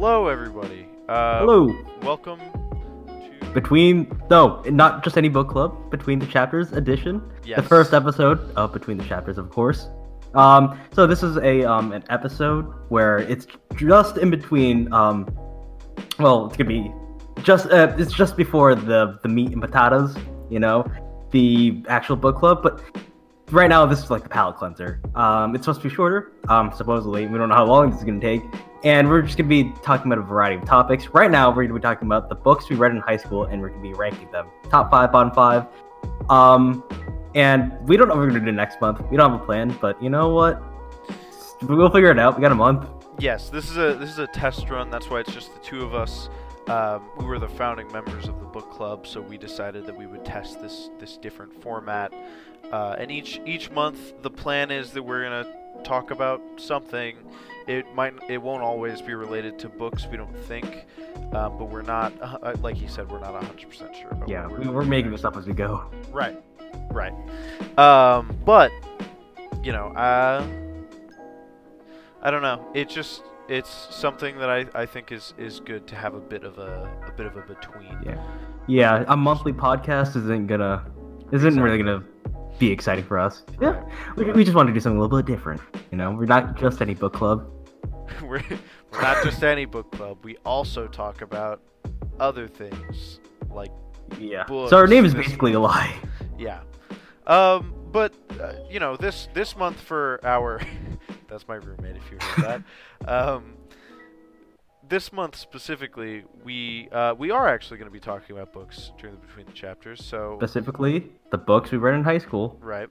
Hello, everybody. Uh, Hello. Welcome to. Between no, not just any book club. Between the chapters edition. Yes. The first episode of Between the Chapters, of course. Um, so this is a um an episode where it's just in between. Um, well, it's gonna be just uh, it's just before the the meat and potatoes. You know, the actual book club, but. Right now, this is like the palate cleanser. Um, it's supposed to be shorter, um, supposedly. We don't know how long this is going to take. And we're just going to be talking about a variety of topics. Right now, we're going to be talking about the books we read in high school, and we're going to be ranking them top five, bottom five. Um, and we don't know what we're going to do next month. We don't have a plan, but you know what? We'll figure it out. We got a month. Yes, this is a this is a test run. That's why it's just the two of us. Um, we were the founding members of the book club, so we decided that we would test this this different format. Uh, and each each month, the plan is that we're gonna talk about something. It might it won't always be related to books. We don't think, um, but we're not uh, like he said. We're not 100 percent sure. About Yeah, what we, doing we're making this up as we go. Right, right. Um, but you know, uh, I don't know. It just it's something that I, I think is, is good to have a bit of a a bit of a between. Yeah. Yeah, a monthly podcast isn't gonna isn't really gonna be exciting for us. Yeah, we, we just want to do something a little bit different. You know, we're not just any book club. we're, we're not just any book club. We also talk about other things like Yeah. Books, So our name is basically a lie. yeah. Um, but uh, you know this this month for our that's my roommate if you heard that. Um, this month specifically, we uh, we are actually going to be talking about books during the between the chapters. So Specifically, the books we read in high school. right,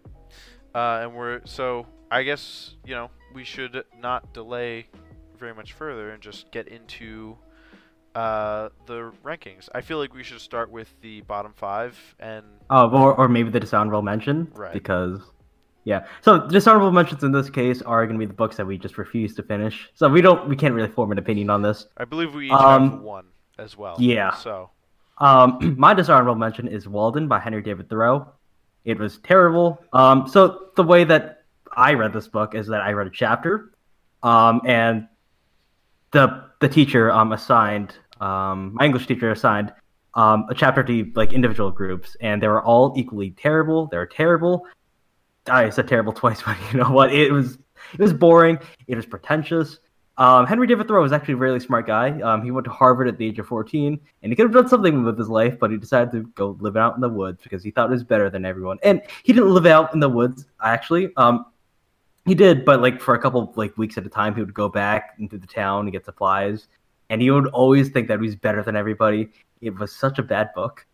uh, and we're so I guess you know we should not delay very much further and just get into uh, the rankings. I feel like we should start with the bottom five and Oh, or, or maybe the dishonorable mention. Right. Because, yeah. So dishonorable mentions in this case are going to be the books that we just refuse to finish. So we don't, we can't really form an opinion on this. I believe we each have Um, one as well. yeah. So Um, my dishonorable mention is Walden by Henry David Thoreau. It was terrible. Um, so the way that I read this book is that I read a chapter, um, and the the teacher um assigned um my English teacher assigned um a chapter to like individual groups, and they were all equally terrible. They were terrible. I said terrible twice, but you know what? It was it was boring. It was pretentious. Um, Henry David Thoreau was actually a really smart guy. Um, he went to Harvard at the age of 14, and he could have done something with his life, but he decided to go live out in the woods because he thought it was better than everyone. And he didn't live out in the woods, actually. Um, he did, but like for a couple like weeks at a time, he would go back into the town and get supplies, and he would always think that he was better than everybody. It was such a bad book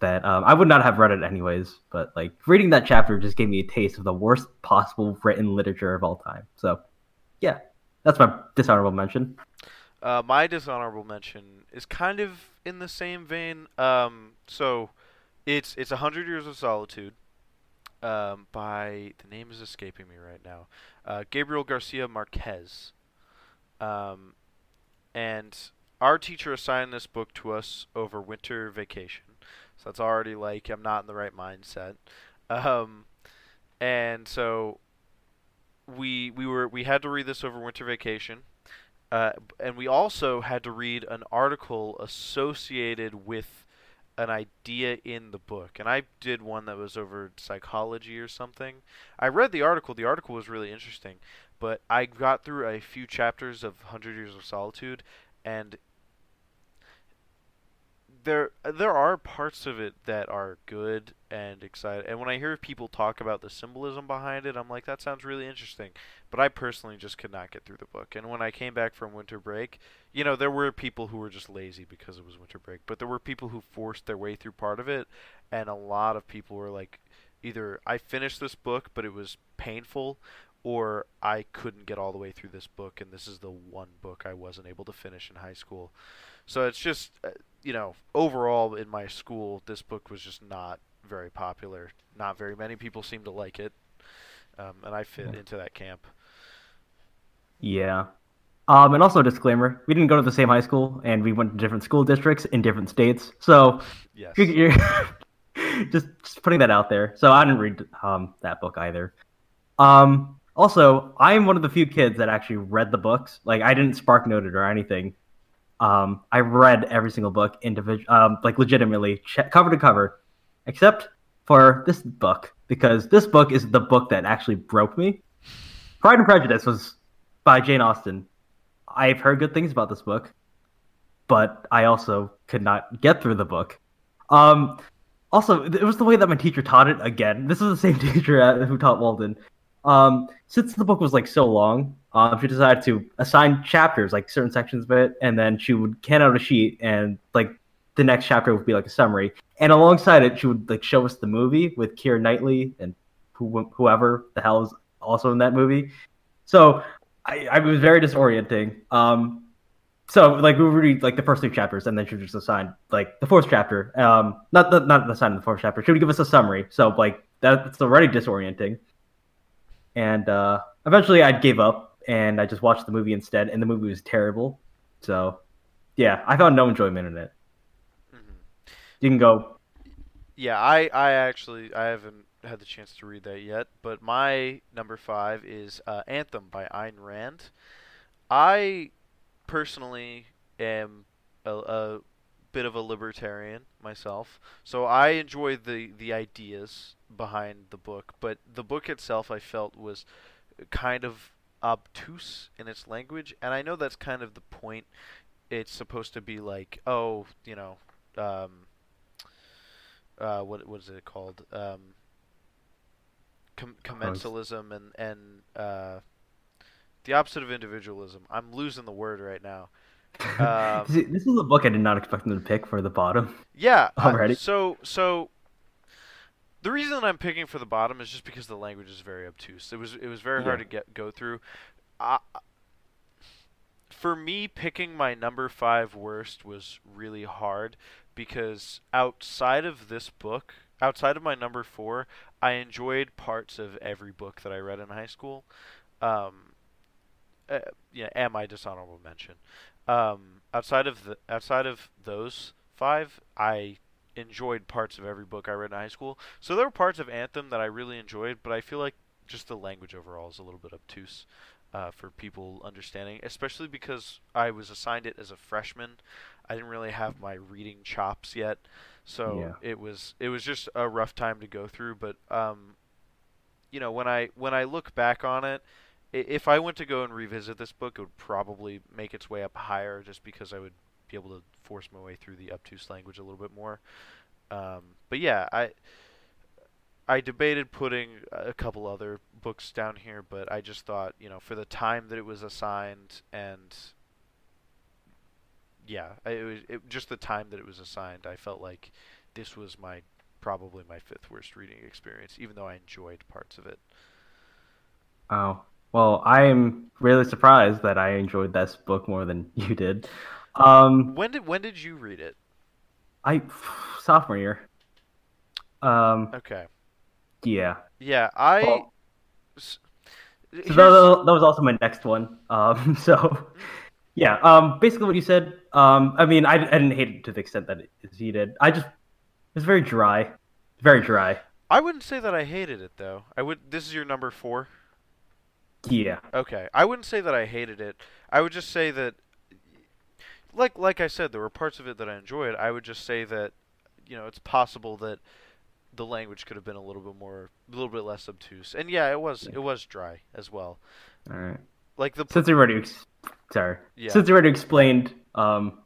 that um, I would not have read it anyways. But like reading that chapter just gave me a taste of the worst possible written literature of all time. So, yeah, that's my dishonorable mention. uh, my dishonorable mention is kind of in the same vein. Um, so it's it's a hundred years of solitude. Um, by the name is escaping me right now. Uh, Gabriel Garcia Marquez. Um, and our teacher assigned this book to us over winter vacation. So it's already like I'm not in the right mindset. Um, and so we we were we had to read this over winter vacation. Uh, and we also had to read an article associated with an idea in the book. And I did one that was over psychology or something. I read the article. The article was really interesting, but I got through a few chapters of Hundred Years of Solitude, and there there are parts of it that are good and exciting. And when I hear people talk about the symbolism behind it, I'm like, that sounds really interesting. But I personally just could not get through the book. And when I came back from winter break, you know, there were people who were just lazy because it was winter break, but there were people who forced their way through part of it, and a lot of people were like, either I finished this book, but it was painful, or I couldn't get all the way through this book, and this is the one book I wasn't able to finish in high school. So it's just, uh, you know, overall in my school, this book was just not very popular. Not very many people seemed to like it, um, and I fit Yeah. into that camp. Yeah. Um, and also a disclaimer: we didn't go to the same high school, and we went to different school districts in different states. So Yes. you're, you're just, just putting that out there. So I didn't read um, that book either. Um, Also, I'm one of the few kids that actually read the books. Like I didn't spark note it or anything. Um, I read every single book individual, um, like legitimately, ch- cover to cover, except for this book because this book is the book that actually broke me. Pride and Prejudice was by Jane Austen. I've heard good things about this book, but I also could not get through the book. Um, also, it was the way that my teacher taught it. Again, this is the same teacher who taught Walden. Um, since the book was like so long, um, she decided to assign chapters, like certain sections of it, and then she would can out a sheet, and like the next chapter would be like a summary, and alongside it, she would like show us the movie with Keira Knightley and who, whoever the hell is also in that movie. So I, I was very disorienting. Um, so like we would read like the first three chapters, and then she would just assign like the fourth chapter. Um, not the not assign the fourth chapter. She would give us a summary. So like that's already disorienting. And uh, eventually, I gave up and I just watched the movie instead, and the movie was terrible. So yeah, I found no enjoyment in it. Mm-hmm. You can go. Yeah, I I actually I haven't had the chance to read that yet, but my number five is uh, Anthem by Ayn Rand. I personally am a, a bit of a libertarian myself, so I enjoy the the ideas behind the book, but the book itself I felt was kind of obtuse in its language, and I know that's kind of the point. It's supposed to be like, oh, you know, um, uh, what what is it called? Um, com- commensalism and and uh, the opposite of individualism. I'm losing the word right now. Um, this is a book I did not expect them to pick for the bottom. Yeah, already. so so the reason that I'm picking for the bottom is just because the language is very obtuse. It was it was very yeah. hard to get go through. Uh, for me, picking my number five worst was really hard because outside of this book, outside of my number four, I enjoyed parts of every book that I read in high school. Um, uh, yeah, and my dishonorable mention. Um, outside of the outside of those five, I enjoyed parts of every book I read in high school. So there were parts of Anthem that I really enjoyed, but I feel like just the language overall is a little bit obtuse uh, for people understanding, especially because I was assigned it as a freshman. I didn't really have my reading chops yet, so yeah. it was it was just a rough time to go through. But um, you know, when I when I look back on it, if I went to go and revisit this book, it would probably make its way up higher, just because I would be able to force my way through the obtuse language a little bit more. Um, but yeah, I I debated putting a couple other books down here, but I just thought, you know, for the time that it was assigned and yeah, it was it, just the time that it was assigned, I felt like this was my probably my fifth worst reading experience, even though I enjoyed parts of it. Oh, well, I'm really surprised that I enjoyed this book more than you did. Um, when did when did you read it? I sophomore year. Um, okay. Yeah. Yeah, I. Well, so that, that was also my next one. Um, so, yeah. Um, basically, what you said. Um, I mean, I, I didn't hate it to the extent that it, he did. I just it's very dry, very dry. I wouldn't say that I hated it though. I would. This is your number four. Yeah. Okay. I wouldn't say that I hated it. I would just say that, like like I said, there were parts of it that I enjoyed. I would just say that, you know, it's possible that the language could have been a little bit more, a little bit less obtuse. And yeah, it was it was dry as well. All right. Like the since we already, sorry. Yeah. Since we already explained, um,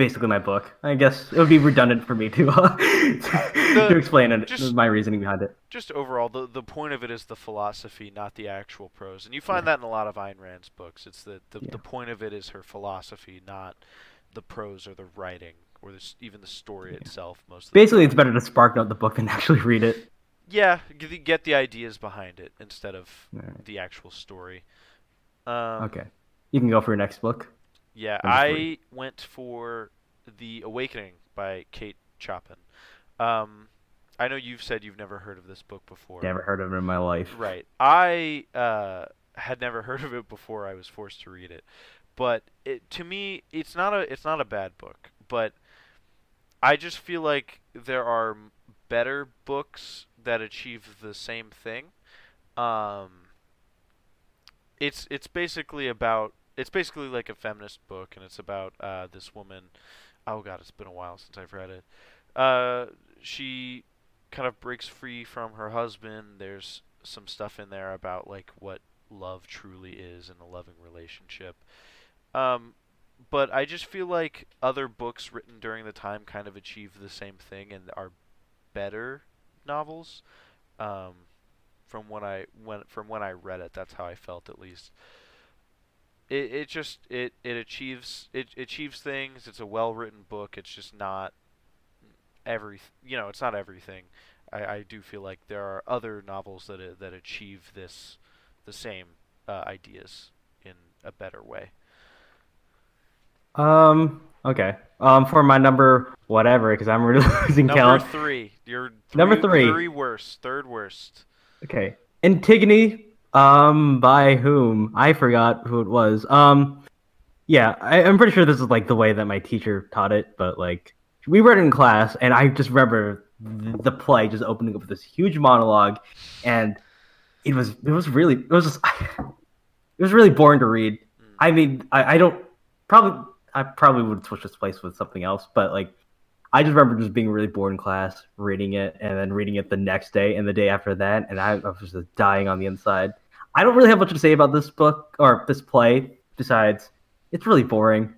basically my book. I guess it would be redundant for me to uh, the, to explain it, just, my reasoning behind it. Just overall, the the point of it is the philosophy, not the actual prose, and you find yeah. that in a lot of Ayn Rand's books. It's the the, yeah. the point of it is her philosophy, not the prose or the writing or the, even the story yeah. itself. Most basically, it's better to spark out the book than actually read it. Yeah, get the ideas behind it instead of right. the actual story. Um, okay, you can go for your next book. Yeah, I went for The Awakening by Kate Chopin. Um, I know you've said you've never heard of this book before. Never heard of it in my life. Right. I uh, had never heard of it before I was forced to read it. But it, to me, it's not a it's not a bad book. But I just feel like there are better books that achieve the same thing. Um, it's it's basically about it's basically like a feminist book, and it's about uh, this woman. Oh God, it's been a while since I've read it. Uh, she kind of breaks free from her husband. There's some stuff in there about like what love truly is in a loving relationship. Um, but I just feel like other books written during the time kind of achieve the same thing and are better novels. Um, from when I when from when I read it, that's how I felt at least. It it just it it achieves it achieves things. It's a well written book. It's just not every you know it's not everything. I, I do feel like there are other novels that uh, that achieve this the same uh, ideas in a better way. Um. Okay. Um. For my number, whatever, because I'm really losing count. Number three. You're Number three. Three worst. Third worst. Okay. Antigone. Um. By whom? I forgot who it was. Um. Yeah, I, I'm pretty sure this is like the way that my teacher taught it, but like we read it in class, and I just remember the play just opening up with this huge monologue, and it was it was really it was just it was really boring to read. I mean, I, I don't probably I probably would switch this place with something else, but like I just remember just being really bored in class, reading it, and then reading it the next day and the day after that, and I, I was just dying on the inside. I don't really have much to say about this book or this play besides it's really boring.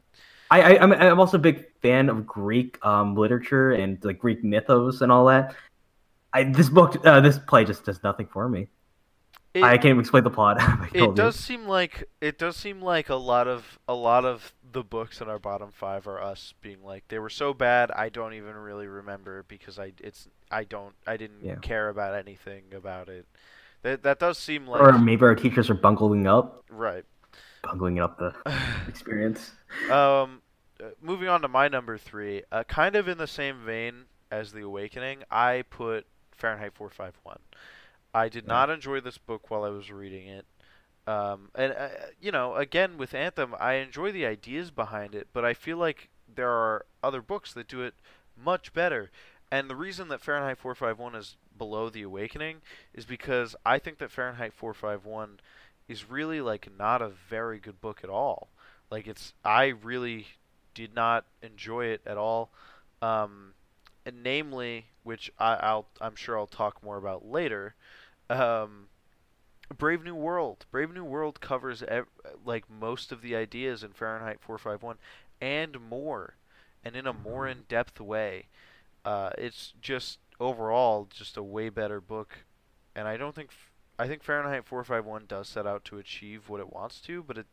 I, I I'm I'm also a big fan of Greek um, literature and like Greek mythos and all that. I this book uh, this play just does nothing for me. It, I can't even explain the plot. It you. does seem like it does seem like a lot of a lot of the books in our bottom five are us being like they were so bad I don't even really remember because I it's I don't I didn't Yeah. care about anything about it. That that does seem like or maybe our teachers are bungling up, right. bungling up the experience. Um, uh, moving on to my number three, uh, kind of in the same vein as The Awakening, I put Fahrenheit 451. I did Yeah. not enjoy this book while I was reading it. Um, and, uh, you know, again, with Anthem, I enjoy the ideas behind it, but I feel like there are other books that do it much better. And the reason that Fahrenheit 451 is below The Awakening is because I think that Fahrenheit 451 is really, like, not a very good book at all. Like it's I really did not enjoy it at all. Um, and namely, which I, I'll I'm sure I'll talk more about later. Um, Brave New World. Brave New World covers ev- like most of the ideas in Fahrenheit 451 and more, and in a more in-depth way. Uh, it's just overall just a way better book, and I don't think f- I think Fahrenheit 451 does set out to achieve what it wants to, but it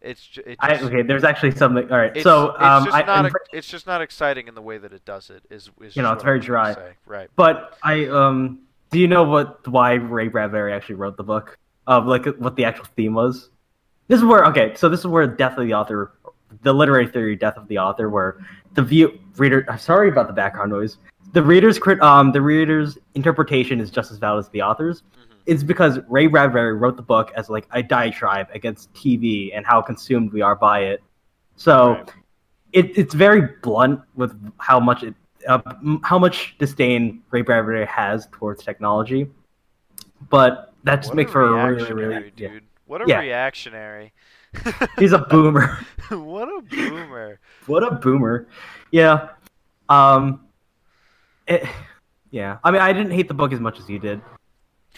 it's ju- it I, okay, there's actually something. All right, it's, so it's um, just I, not I'm it's just not exciting in the way that it does it. Is is You know, it's very dry. Right. but I um, do you know what why Ray Bradbury actually wrote the book? Of like what the actual theme was? This is where okay, so this is where death of the author, the literary theory death of the author, where the view reader. I'm sorry about the background noise. The reader's crit, um, the reader's interpretation is just as valid as the author's. Mhm. It's because Ray Bradbury wrote the book as like a diatribe against TV and how consumed we are by it. So Right. it, it's very blunt with how much it, uh, how much disdain Ray Bradbury has towards technology, but that just What makes a for a really, reactionary really yeah. dude. What a Yeah. reactionary. He's a boomer. what a boomer. what a boomer. Yeah. Um. It, yeah. I mean, I didn't hate the book as much as you did.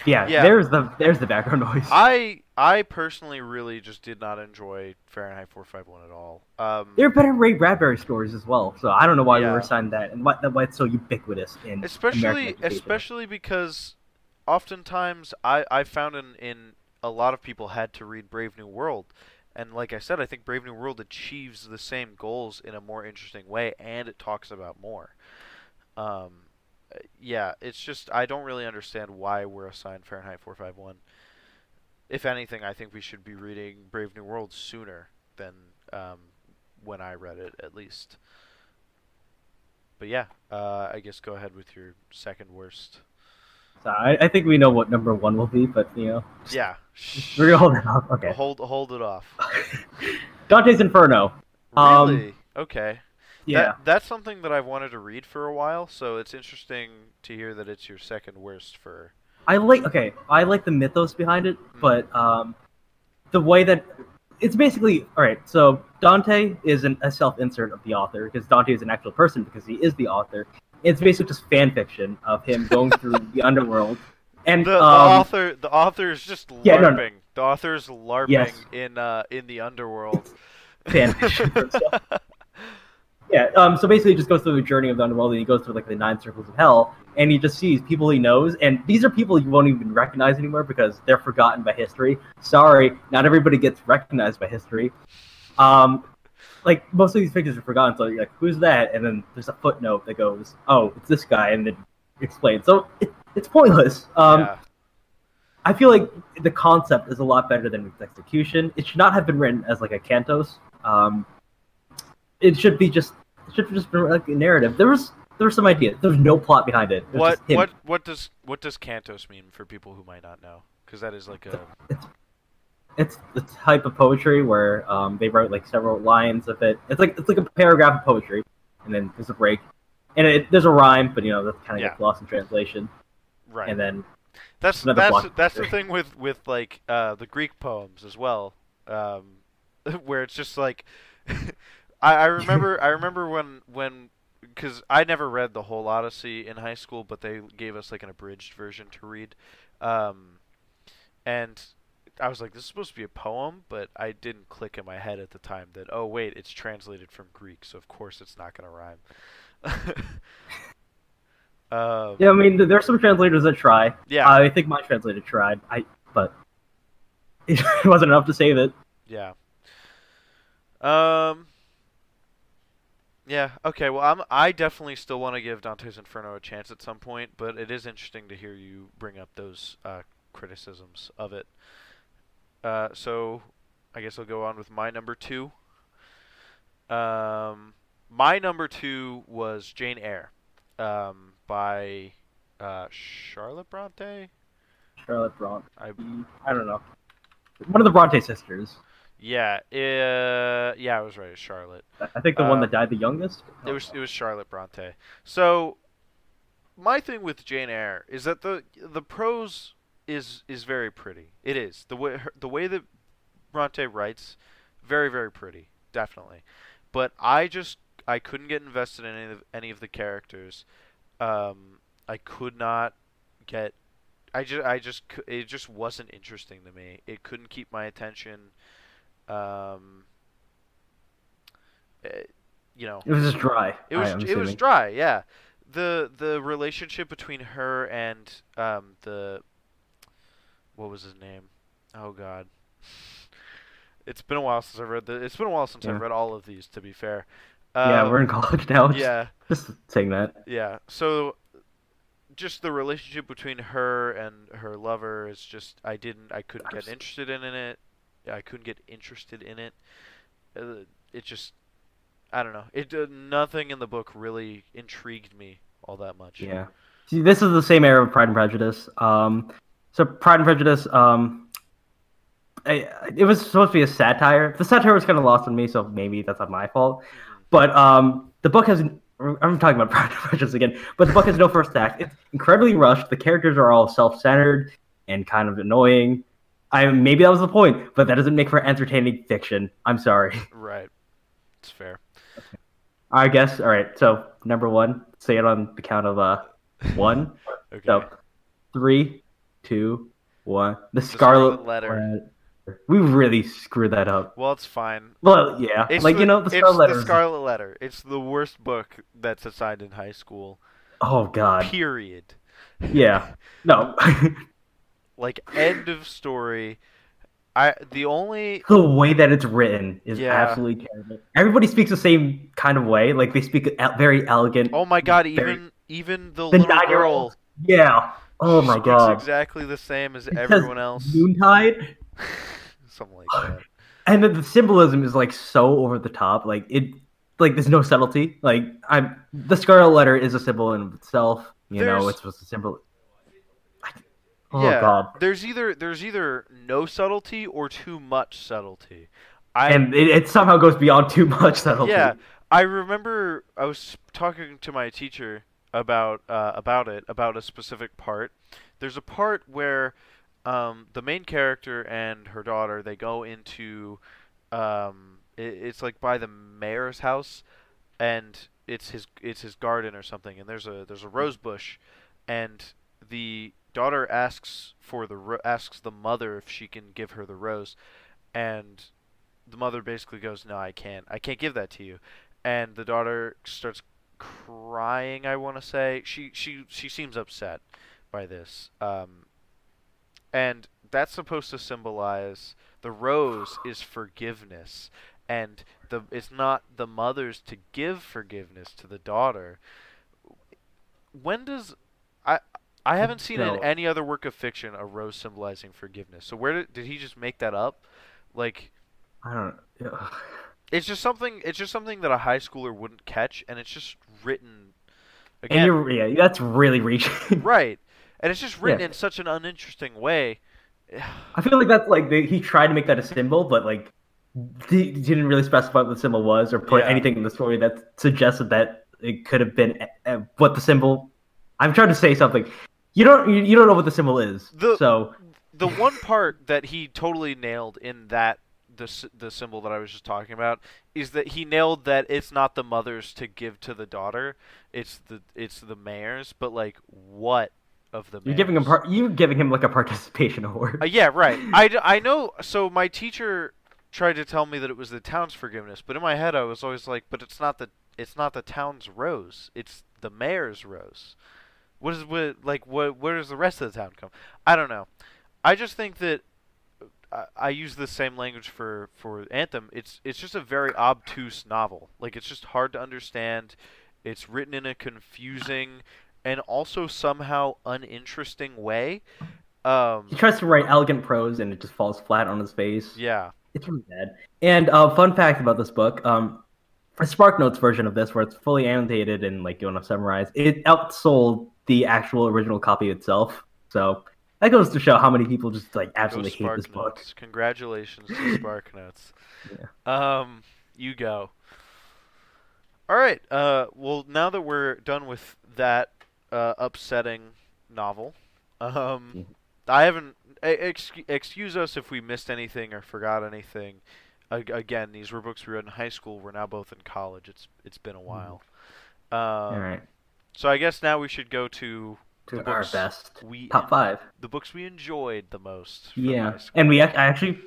Yeah. Yeah. There's the there's the background noise. I I personally really just did not enjoy Fahrenheit 451 at all. Um, there are better Ray Bradbury stories as well, so I don't know why we Yeah. were assigned that and why, why it's so ubiquitous in especially especially because oftentimes I I found in in a lot of people had to read Brave New World. And like I said, I think Brave New World achieves the same goals in a more interesting way, and it talks about more. Um, yeah, it's just I don't really understand why we're assigned Fahrenheit 451. If anything, I think we should be reading Brave New World sooner than um, when I read it, at least. But yeah, uh, I guess go ahead with your second worst. So I, I think we know what number one will be, but you know, Yeah, we're gonna hold it off. Okay. hold hold it off. Dante's Inferno. Um, Really? okay. Yeah. That, that's something that I've wanted to read for a while, so it's interesting to hear that it's your second worst for. I like okay, I like the mythos behind it, Mm. but um the way that it's basically all right. So Dante is an, a self-insert of the author because Dante is an actual person because he is the author. It's basically just fan fiction of him going through the underworld. And The, the um, author the author is just LARPing. Yeah, no, no. The author's LARPing Yes. in uh in the underworld. fan fiction. yeah. Um. So basically, he just goes through the journey of the underworld, and he goes through like the nine circles of hell, and he just sees people he knows, and these are people you won't even recognize anymore because they're forgotten by history. Sorry, not everybody gets recognized by history. Um, like most of these pictures are forgotten, so you're like, who's that? And then there's a footnote that goes, oh, it's this guy, and then explains. So it, it's pointless. Um, yeah. I feel like the concept is a lot better than its execution. It should not have been written as like a cantos. Um, it should be just should have just been like a narrative. There was there was some idea. There was no plot behind it. It What what what does what does Cantos mean for people who might not know? Because that is like a It's the type of poetry where um, they wrote like several lines of it. It's like it's like a paragraph of poetry, and then there's a break, and it, there's a rhyme, but you know that kind of Yeah. gets lost in translation. right. And then That's that's that's the thing with with like uh, the Greek poems as well, um, where it's just like I, I remember I remember when when because I never read the whole Odyssey in high school, but they gave us like an abridged version to read, um, and I was like, this is supposed to be a poem, but I didn't click in my head at the time that oh wait, it's translated from Greek, so of course it's not gonna rhyme. um, yeah, I mean there's some translators that try. yeah. I think my translator tried. I but it wasn't enough to save it. Yeah. Um. Yeah. Okay. Well, I'm. I definitely still want to give Dante's Inferno a chance at some point, but it is interesting to hear you bring up those uh, criticisms of it. Uh, so, I guess I'll go on with my number two. Um, my number two was Jane Eyre, um, by uh, Charlotte Bronte. Charlotte Bronte. I I don't know. One of the Bronte sisters. Yeah. Uh, yeah, I was right. It's Charlotte. I think the one Um, that died the youngest. It was it was Charlotte Bronte. So my thing with Jane Eyre is that the the prose is is very pretty. It is the way her, the way that Bronte writes, very very pretty, definitely. But I just I couldn't get invested in any of any of the characters. Um, I could not get. I just I just it just wasn't interesting to me. It couldn't keep my attention. Um, eh, you know, It was just dry. it was it was dry, yeah. The the relationship between her and um the what was his name? Oh god. It's been a while since I read the it's been a while since Yeah. I've read all of these to be fair. yeah, Uh, we're in college now. Just, yeah, just saying that. yeah. So just the relationship between her and her lover is just I didn't I couldn't get interested in it. I couldn't get interested in it. Uh, it just I don't know. It uh, nothing in the book really intrigued me all that much. Yeah. See, this is the same era of Pride and Prejudice. Um, so Pride and Prejudice, um, I, it was supposed to be a satire. The satire was kind of lost on me, so maybe that's not my fault. But um, the book has. I'm talking about Pride and Prejudice again, but the book has no first act. It's incredibly rushed. The characters are all self-centered and kind of annoying. I maybe that was the point, but that doesn't make for entertaining fiction. I'm sorry. Right. It's fair. I guess. All right. So number one, say it on the count of uh one. Okay. So, three, two, one. The The Scarlet, Scarlet Letter. We really screwed that up. Well, it's fine. Well, yeah, It's like the, you know, the Scarlet Letter. the Scarlet Letter. It's the worst book that's assigned in high school. Oh God. Period. Yeah. No. Like end of story. I the only the way that it's written is Yeah. absolutely terrible. Everybody speaks the same kind of way. Like they speak very elegant. oh my god Very- even even the, the little girl Yeah. Oh my God. exactly the same as Because everyone else. Noontide, Something like that. and then the symbolism is like so over the top. Like it, like there's no subtlety. Like I'm the Scarlet Letter is a symbol in itself. You know, it's supposed to symbol. Oh yeah, God. There's either there's either no subtlety or too much subtlety. I and it, it somehow goes beyond too much subtlety. Yeah, I remember I was talking to my teacher about uh, about it about a specific part. There's a part where um, the main character and her daughter they go into um, it, it's like by the mayor's house, and it's his it's his garden or something, and there's a there's a rose bush, and the daughter asks for the ro- asks the mother if she can give her the rose, and the mother basically goes, "No, I can't. I can't give that to you." And the daughter starts crying. I want to say she she she seems upset by this, um, and that's supposed to symbolize the rose is forgiveness, and the it's not the mother's to give forgiveness to the daughter. When does I haven't seen in any other work of fiction a rose symbolizing forgiveness. So where did, did he just make that up? Like I don't. know. it's just something it's just something that a high schooler wouldn't catch and it's just written And again you're yeah, that's really reaching. right. And it's just written Yeah. in such an uninteresting way. I feel like that's like they, he tried to make that a symbol, but like he didn't really specify what the symbol was or put Yeah. anything in the story that suggested that it could have been uh, what the symbol. I'm trying to say something. You don't you, you don't know what the symbol is. The- so the one part that he totally nailed in that the the symbol that I was just talking about is that he nailed that it's not the mother's to give to the daughter, it's the it's the mayor's, but like what of the you're giving him part. You're giving him like a participation award. Uh, yeah, right. I, d- I know. So my teacher tried to tell me that it was the town's forgiveness, but in my head I was always like, but it's not the it's not the town's rose. It's the mayor's rose. What is what like what where does the rest of the town come? I don't know. I just think that I, I use the same language for for Anthem. It's it's just a very obtuse novel. Like it's just hard to understand. It's written in a confusing and also somehow uninteresting way. Um, He tries to write elegant prose and it just falls flat on his face. yeah. It's really bad. And uh, fun fact about this book: um, a Spark Notes version of this, where it's fully annotated and like you want to summarize, it outsold the actual original copy itself. So that goes to show how many people just like absolutely hate this book. Notes. Congratulations to Spark Notes. Yeah. Um, you go. All right. Uh, well, now that we're done with that uh, upsetting novel, um. I haven't. Ex- excuse us if we missed anything or forgot anything. Ag- again, these were books we read in high school. We're now both in college. It's it's been a while. Um. All right, So I guess now we should go to to the our best we top five. the books we enjoyed the most. Yeah, and we ac- I actually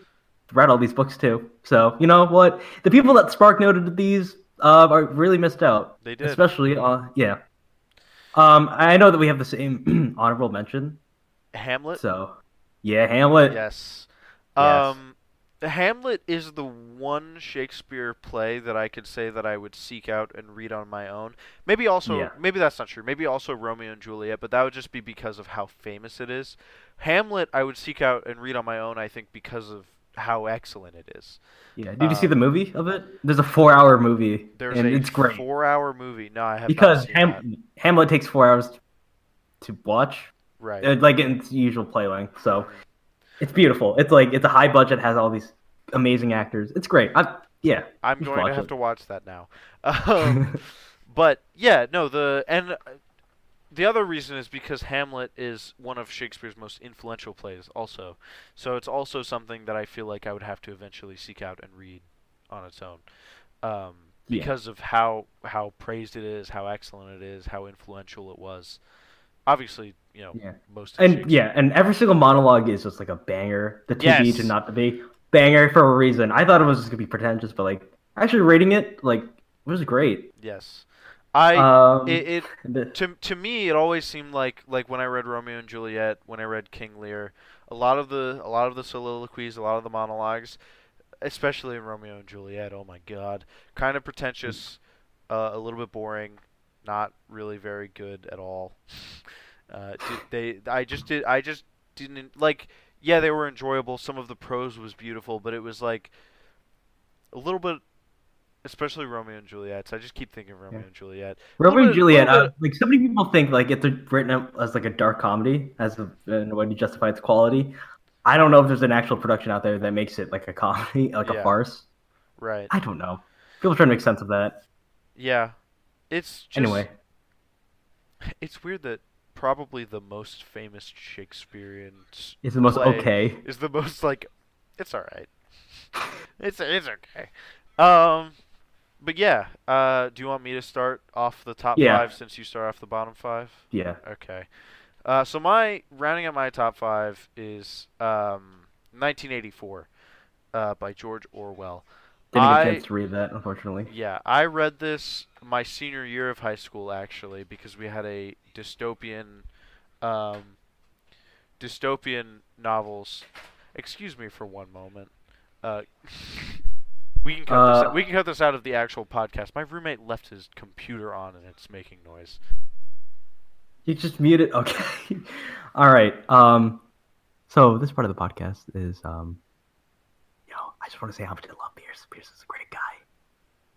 read all these books too. So you know what? The people that Spark noted these uh, are really missed out. They did. especially uh, yeah. Um, I know that we have the same honorable mention. Hamlet. So yeah, Hamlet. Yes. Yes. Um, Hamlet is the one Shakespeare play that I could say that I would seek out and read on my own. Maybe also, Yeah. maybe that's not true. Maybe also Romeo and Juliet, but that would just be because of how famous it is. Hamlet, I would seek out and read on my own. I think because of how excellent it is. Yeah. Did you see Um, the movie of it? There's a four-hour movie, There's and a it's great four-hour movie. No, I have because. Ham- Hamlet takes four hours to watch, Right. uh, like in its usual play length. So it's beautiful. It's like it's a high budget, has all these amazing actors. It's great. I, yeah. I'm going to have it. to watch that now. Um, but yeah, no, the and uh, the other reason is because Hamlet is one of Shakespeare's most influential plays, also. So it's also something that I feel like I would have to eventually seek out and read on its own, um, Yeah. because of how how praised it is, how excellent it is, how influential it was. Obviously, you know, Yeah. most And Shakespeare- yeah, and every single monologue is just like a banger. The to be Yes. to not to be banger for a reason. I thought it was just gonna be pretentious, but like actually reading it, like it was great. yes, I um, it, it to to me it always seemed like like when I read Romeo and Juliet, when I read King Lear, a lot of the a lot of the soliloquies, a lot of the monologues, especially in Romeo and Juliet, oh my god, kind of pretentious, uh, a little bit boring, not really very good at all. Uh, they I just did I just didn't like yeah they were enjoyable. Some of the prose was beautiful, but it was like a little bit. Especially Romeo and Juliet. So I just keep thinking of Romeo Yeah. and Juliet. Romeo and bit- Juliet, uh, like so many people think like it's written as like a dark comedy as a, in a way to justify its quality. I don't know if there's an actual production out there that makes it like a comedy, like Yeah. a farce. Right. I don't know. People try to make sense of that. Yeah. It's just Anyway, it's weird that probably the most famous Shakespearean. is the most okay. Is the most like, it's all right. It's it's okay. Um, but yeah. Uh, do you want me to start off the top Yeah. five since you start off the bottom five? Yeah. Okay. Uh, so my rounding out my top five is um, 1984 uh, by George Orwell. Didn't get I- a chance to read that, unfortunately. Yeah, I read this my senior year of high school actually because we had a dystopian, um, dystopian novels. Excuse me for one moment. Uh, we can cut this. Uh, Out. We can cut this out of the actual podcast. My roommate left his computer on and it's making noise. You just muted. Okay. All right. Um, so this part of the podcast is um, I just want to say how much I love Pierce. Pierce is a great guy.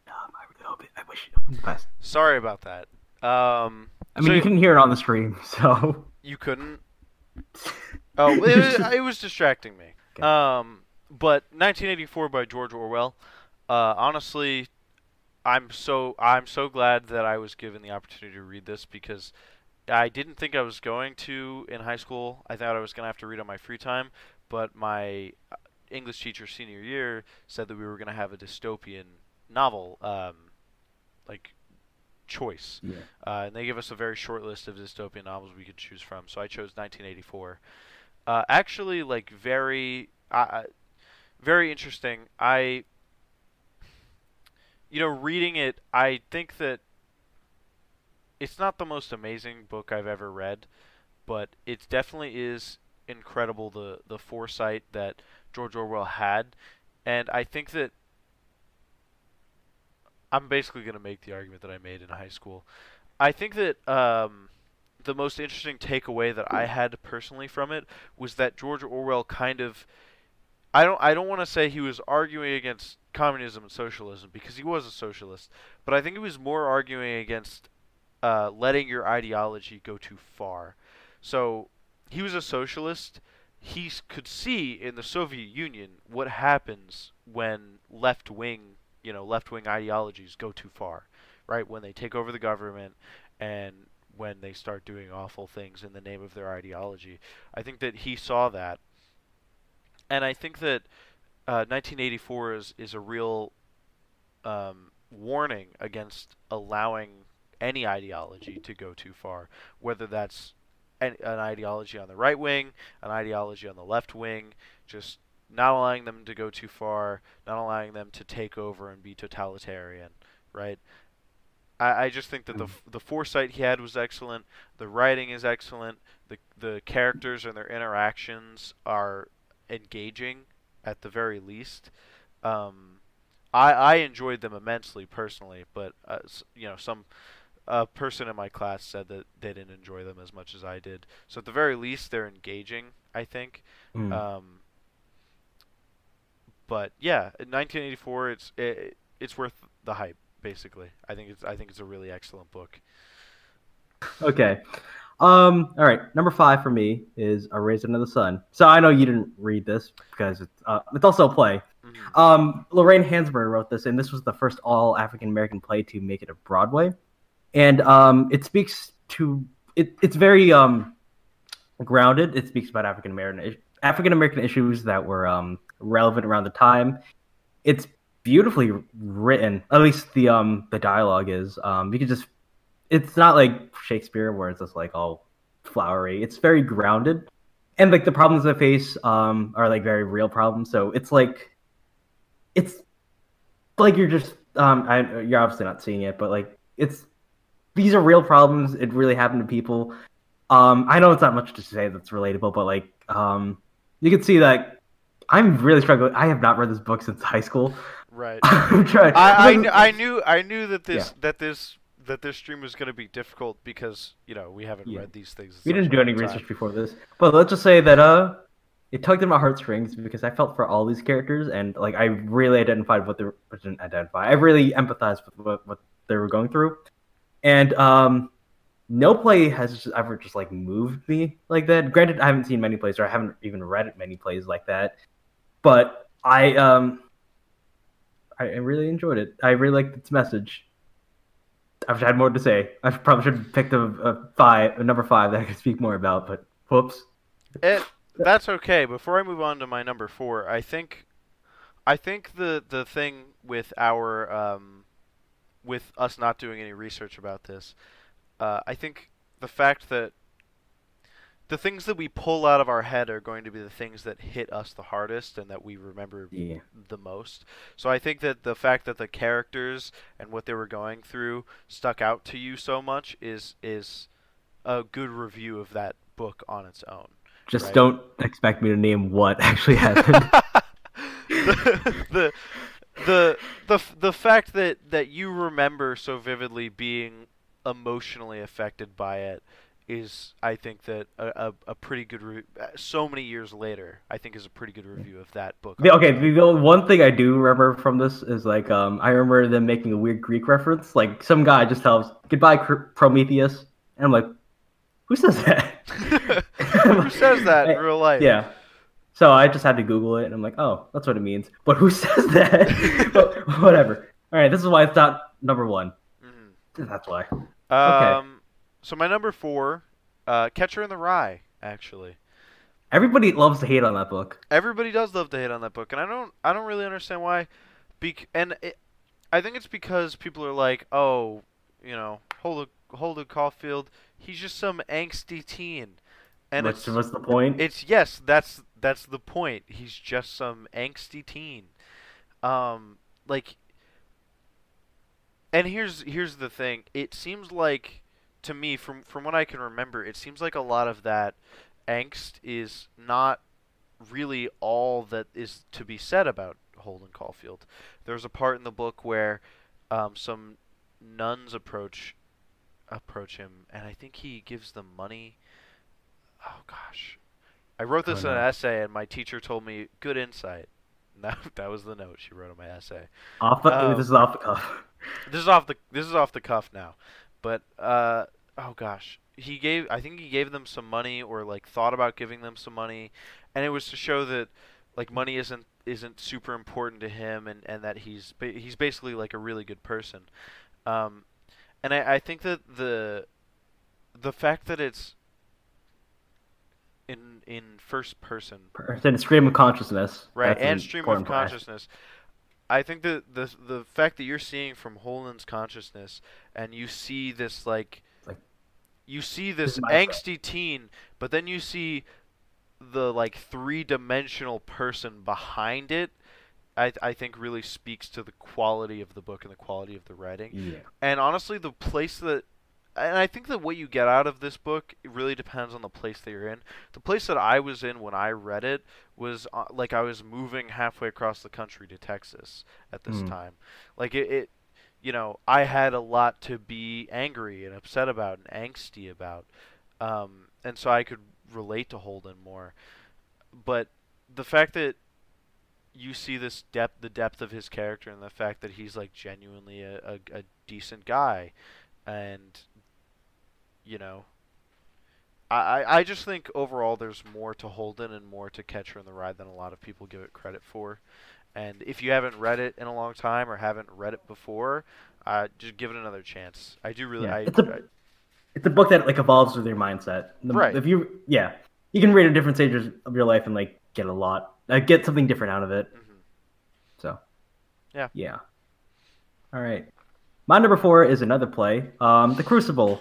Um, I really hope it. I wish him the best. Sorry about that. Um, I mean, so you couldn't hear it on the stream, so. You couldn't. Oh, it was, it was distracting me. Okay. Um, but 1984 by George Orwell. Uh, honestly, I'm so I'm so glad that I was given the opportunity to read this because I didn't think I was going to in high school. I thought I was gonna have to read on my free time, but my English teacher senior year said that we were gonna have a dystopian novel, um, like choice. Yeah. Uh, and they give us a very short list of dystopian novels we could choose from. So I chose 1984. Uh, actually, like very, uh, very interesting. I, you know, reading it, I think that it's not the most amazing book I've ever read, but it definitely is incredible the the foresight that George Orwell had, and I think that I'm basically going to make the argument that I made in high school. I think that um, the most interesting takeaway that I had personally from it was that George Orwell kind of I don't I don't want to say he was arguing against communism and socialism because he was a socialist, but I think he was more arguing against uh, letting your ideology go too far. So he was a socialist. He could see in the Soviet Union what happens when left wing, you know, left wing ideologies go too far, right? When they take over the government and when they start doing awful things in the name of their ideology. I think that he saw that, and I think that uh, 1984 is is a real um, warning against allowing any ideology to go too far, whether that's an, an ideology on the right wing, an ideology on the left wing, just not allowing them to go too far, not allowing them to take over and be totalitarian, right? I, I just think that the the foresight he had was excellent. The writing is excellent. The the characters and their interactions are engaging at the very least. Um, I I enjoyed them immensely personally, but uh, you know some a person in my class said that they didn't enjoy them as much as I did. So at the very least, they're engaging. I think. Mm. Um, but yeah, in 1984, it's it, it's worth the hype. Basically, I think it's I think it's a really excellent book. Okay. Um. All right. Number five for me is A Raisin in the Sun. So I know you didn't read this because it's uh, it's also a play. Mhm. Um, Lorraine Hansberry wrote this, and this was the first all African American play to make it a Broadway, and um, it speaks to it. It's very um, grounded. It speaks about African American African American issues that were um, relevant around the time. It's beautifully written. At least the um, the dialogue is. Um, you can just. It's not like Shakespeare where it's just like all flowery. It's very grounded, and like the problems they face um, are like very real problems. So it's like it's like you're just um I, you're obviously not seeing it but like it's these are real problems it really happened to people um i know it's not much to say that's relatable but like um you can see that i'm really struggling i have not read this book since high school Right. i'm trying I, I, I knew I knew that this Yeah. that this that this stream was going to be difficult because you know we haven't Yeah. read these things. we didn't do any time. research before this but let's just say that uh it tugged at my heartstrings because I felt for all these characters and like I really identified what they were didn't identify. I really empathized with what, what they were going through. And um no play has ever just like moved me like that. Granted, I haven't seen many plays or I haven't even read many plays like that. But I um I, really enjoyed it. I really liked its message. I wish I had more to say. I probably should have picked a, a five, a number five that I could speak more about, but whoops. It that's okay. Before I move on to my number four, I think, I think the the thing with our um, with us not doing any research about this, uh, I think the fact that the things that we pull out of our head are going to be the things that hit us the hardest and that we remember Yeah. the most. So I think that the fact that the characters and what they were going through stuck out to you so much is is a good review of that book on its own. Just Right. don't expect me to name what actually happened. the, the the the the fact that that you remember so vividly being emotionally affected by it is I think that a, a, a pretty good re- so many years later I think is a pretty good review of that book. The- okay, the, the one thing I do remember from this is like um, I remember them making a weird Greek reference. Like some guy just tells "Goodbye, Cr- Prometheus," and I'm like, "Who says that?" Who says that in real life? Yeah. So I just had to Google it, and I'm like, "Oh, that's what it means." But who says that? but whatever. All right, this is why it's not number one. Mhm. That's why. Um, so my number four, uh, Catcher in the Rye, actually. Everybody loves to hate on that book. everybody does love to hate on that book, and I don't I don't really understand why. Bec- and it, I think it's because people are like, oh, you know, Holden Holden Caulfield, he's just some angsty teen, and it's what's the point? it's yes, that's that's the point. He's just some angsty teen. Um, like, and here's here's the thing. It seems like to me, from from what I can remember, it seems like a lot of that angst is not really all that is to be said about Holden Caulfield. There's a part in the book where um, some nuns approach approach him, and I think he gives them money. Oh gosh, I wrote this Oh, in no. an essay, and my teacher told me good insight. And That that was the note she wrote on my essay. off the, um, this is off the cuff. This is off the this is off the cuff now, but uh oh gosh, he gave I think he gave them some money or like thought about giving them some money, and it was to show that like money isn't isn't super important to him and and that he's he's basically like a really good person, um, and I I think that the the fact that it's in in first person Then stream of consciousness. right That's and stream of consciousness i think that the the fact that you're seeing from holden's consciousness and you see this like Like, you see this his mindset. angsty teen but then you see the like three-dimensional person behind it I, I think really speaks to the quality of the book and the quality of the writing Yeah. and honestly, the place that, and I think that what you get out of this book really depends on the place that you're in. The place that I was in when I read it was uh, like I was moving halfway across the country to Texas at this Mm. time. Like it, it, you know, I had a lot to be angry and upset about and angsty about, um, and so I could relate to Holden more. But the fact that you see this depth, the depth of his character, and the fact that he's like genuinely a, a, a decent guy, and you know, I, I just think overall there's more to Holden and more to Catcher in the Rye than a lot of people give it credit for. And if you haven't read it in a long time or haven't read it before, uh, just give it another chance. I do really. Yeah, I, it's a- I- It's a book that like evolves with your mindset. The- Right. If you, yeah, you can read at different stages of your life and like get a lot, uh, get something different out of it. mhm. So. Yeah. Yeah. All right. My number four is another play, um, The Crucible.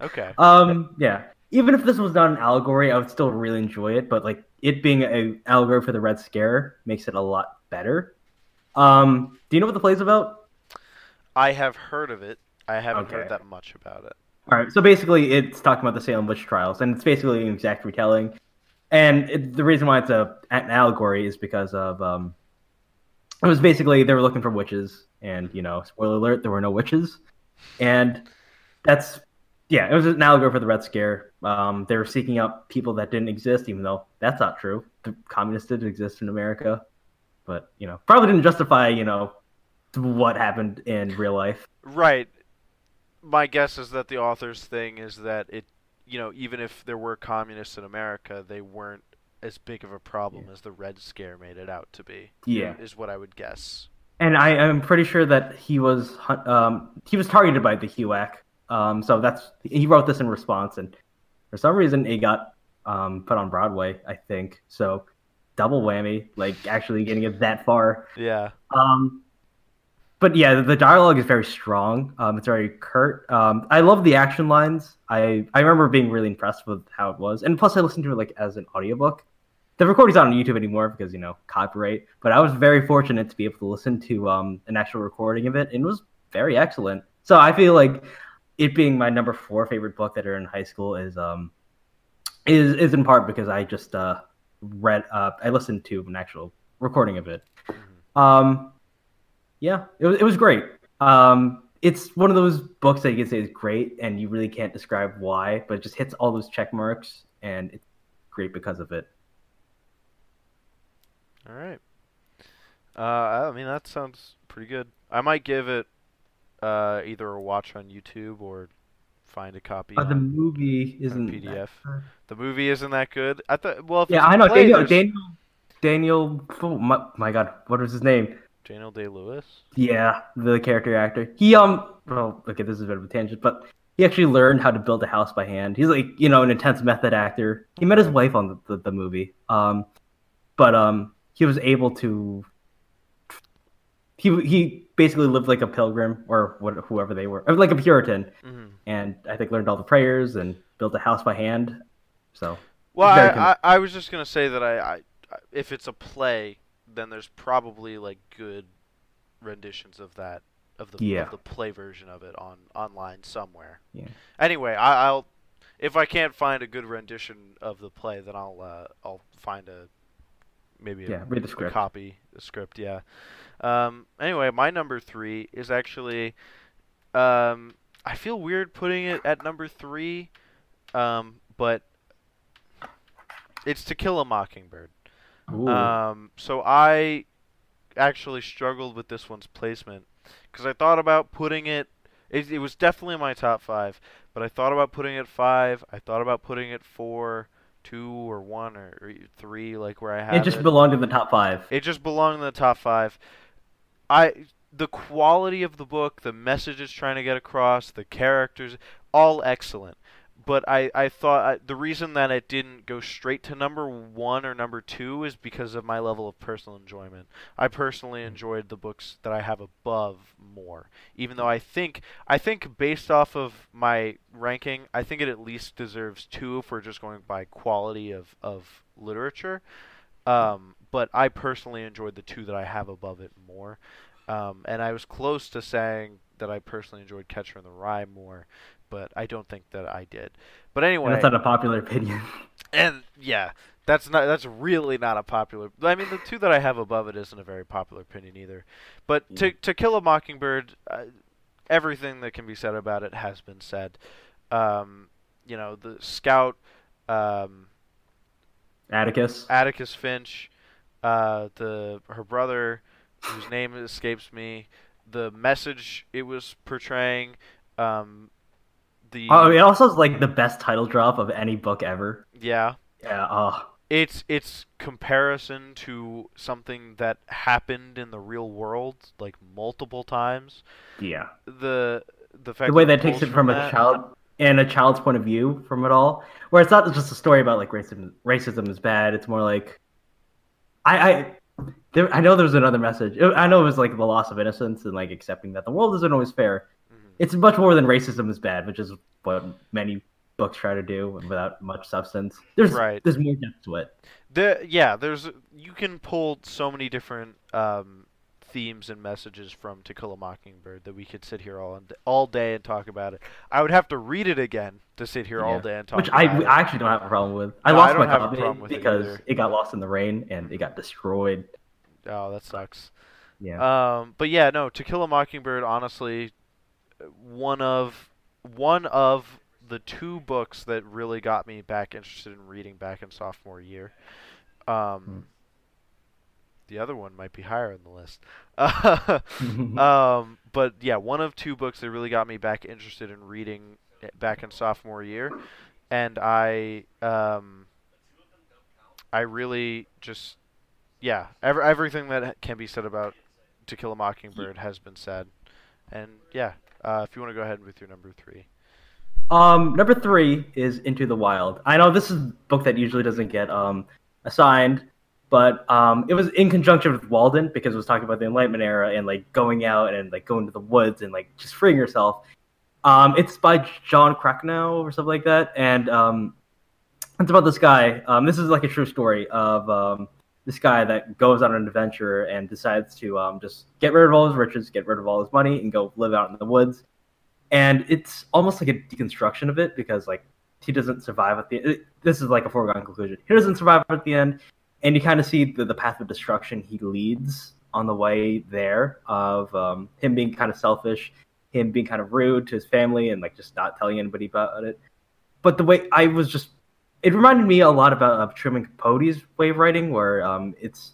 Okay. Um, yeah. Even if this was not an allegory, I would still really enjoy it. But like it being a allegory for the Red Scare makes it a lot better. Um, do you know what the play's about? I have heard of it. I haven't Okay. heard that much about it. All right. So basically, it's talking about the Salem witch trials, and it's basically an exact retelling. And it, the reason why it's a an allegory is because of um, it was basically they were looking for witches, and you know, spoiler alert, there were no witches, and that's yeah, it was an allegory for the Red Scare. Um, they were seeking out people that didn't exist, even though that's not true. The communists did exist in America, but you know, probably didn't justify you know what happened in real life. Right. My guess is that the author's thing is that it, you know, even if there were communists in America, they weren't as big of a problem as the Red Scare made it out to be. Yeah. Is what I would guess. and I am pretty sure that he was um, he was targeted by the HUAC. Um, so that's he wrote this in response, and for some reason it got um, put on Broadway. I think so. Double whammy, like actually getting it that far. Yeah. Um, but yeah, the, the dialogue is very strong. Um, it's very curt. Um, I love the action lines. I I remember being really impressed with how it was, and plus I listened to it like as an audiobook. The recording's not on YouTube anymore because you know copyright. But I was very fortunate to be able to listen to um, an actual recording of it, and it was very excellent. So I feel like it being my number four favorite book that I read in high school is um is is in part because I just uh read uh I listened to an actual recording of it. Mhm. Um, yeah, it was it was great. Um, it's one of those books that you can say is great, and you really can't describe why, but it just hits all those check marks, and it's great because of it. All right. Uh, I mean that sounds pretty good. I might give it uh, either a watch on YouTube or find a copy. Uh, the movie isn't PDF. the movie isn't that good. I thought. Well, if Yeah, I know play, Daniel. Daniel. Daniel. Oh, my, my God, what was his name? Daniel Day Lewis. Yeah, the character actor. He um. Well, okay, this is a bit of a tangent, but he actually learned how to build a house by hand. He's like, you know, an intense method actor. He met his wife on the, the, the movie. Um, but um, he was able to. He he basically lived like a pilgrim or what, whoever they were, like a Puritan, hmm and I think learned all the prayers and built a house by hand. So Well, I, I, I was just gonna say that I, I, if it's a play, then there's probably like good renditions of that of the Yeah. of the play version of it on online somewhere. Yeah. Anyway, I, I'll if I can't find a good rendition of the play, then I'll uh, I'll find a maybe a, yeah, read the a script. copy the script. Yeah. Um. Anyway, my number three is actually, um, I feel weird putting it at number three, um, but it's To Kill a Mockingbird. Um, so I actually struggled with this one's placement because I thought about putting it, it. It was definitely in my top five, but I thought about putting it five. I thought about putting it four, two, or one, or, three, like where I have it just belonged in the top five. it just belonged in the top five. I the quality of the book, the message it's trying to get across, the characters, all excellent. But I, I thought I, the reason that it didn't go straight to number one or number two is because of my level of personal enjoyment. I personally enjoyed the books that I have above more, even though I think I think based off of my ranking, I think it at least deserves two if we're just going by quality of of literature. Um, but I personally enjoyed the two that I have above it more. Um, and I was close to saying that I personally enjoyed Catcher in the Rye more, but I don't think that I did. But And anyway, that's not a popular opinion. and yeah, that's not that's really not a popular. I mean, the two that I have above it isn't a very popular opinion either. But to to kill a mockingbird, uh, everything that can be said about it has been said. Um, you know, the scout, um, Atticus. Atticus Finch, uh, the her brother, whose name escapes me, the message it was portraying, um, the Oh, it also is like the best title drop of any book ever. yeah, Yeah. Oh, it's it's comparison to something that happened in the real world like multiple times. yeah. The the fact The way that that takes it from a that- child and a child's point of view from it all, where it's not just a story about like racism. Racism is bad. It's more like, I, I, there, I know there's another message. I know it was like the loss of innocence and like accepting that the world isn't always fair. It's much more than racism is bad, which is what many books try to do without much substance. There's Right. there's more depth to it. The yeah, there's you can pull so many different um, themes and messages from To Kill a Mockingbird that we could sit here all all day and talk about it. I would have to read it again to sit here all day and talk Which about I, it. I actually don't have a problem with. I No, I lost don't my copy it because either. it, got lost in the rain and it got destroyed. oh, that sucks. Yeah. Um, but yeah, no, To Kill a Mockingbird, honestly, one of one of the two books that really got me back interested in reading back in sophomore year. Um, Hmm. The other one might be higher on the list. um, but yeah, one of two books that really got me back interested in reading back in sophomore year, and I um, I really just yeah, ev- everything that can be said about To Kill a Mockingbird has been said, and yeah, uh, if you want to go ahead with your number three. Um, number three is Into the Wild. I know this is a book that usually doesn't get um assigned, but um, it was in conjunction with Walden because it was talking about the Enlightenment era and like going out and like going to the woods and like just freeing yourself. Um, it's by Jon Krakauer or something like that, and um, it's about this guy. Um, this is like a true story of um, this guy that goes on an adventure and decides to um, just get rid of all his riches, get rid of all his money, and go live out in the woods. And it's almost like a deconstruction of it because like he doesn't survive at the end. This is like a foregone conclusion. He doesn't survive at the end, and you kind of see the, the path of destruction he leads on the way there of um, him being kind of selfish, him being kind of rude to his family, and like just not telling anybody about it. But the way I was just it reminded me a lot about uh, Truman Capote's way of writing, where um, it's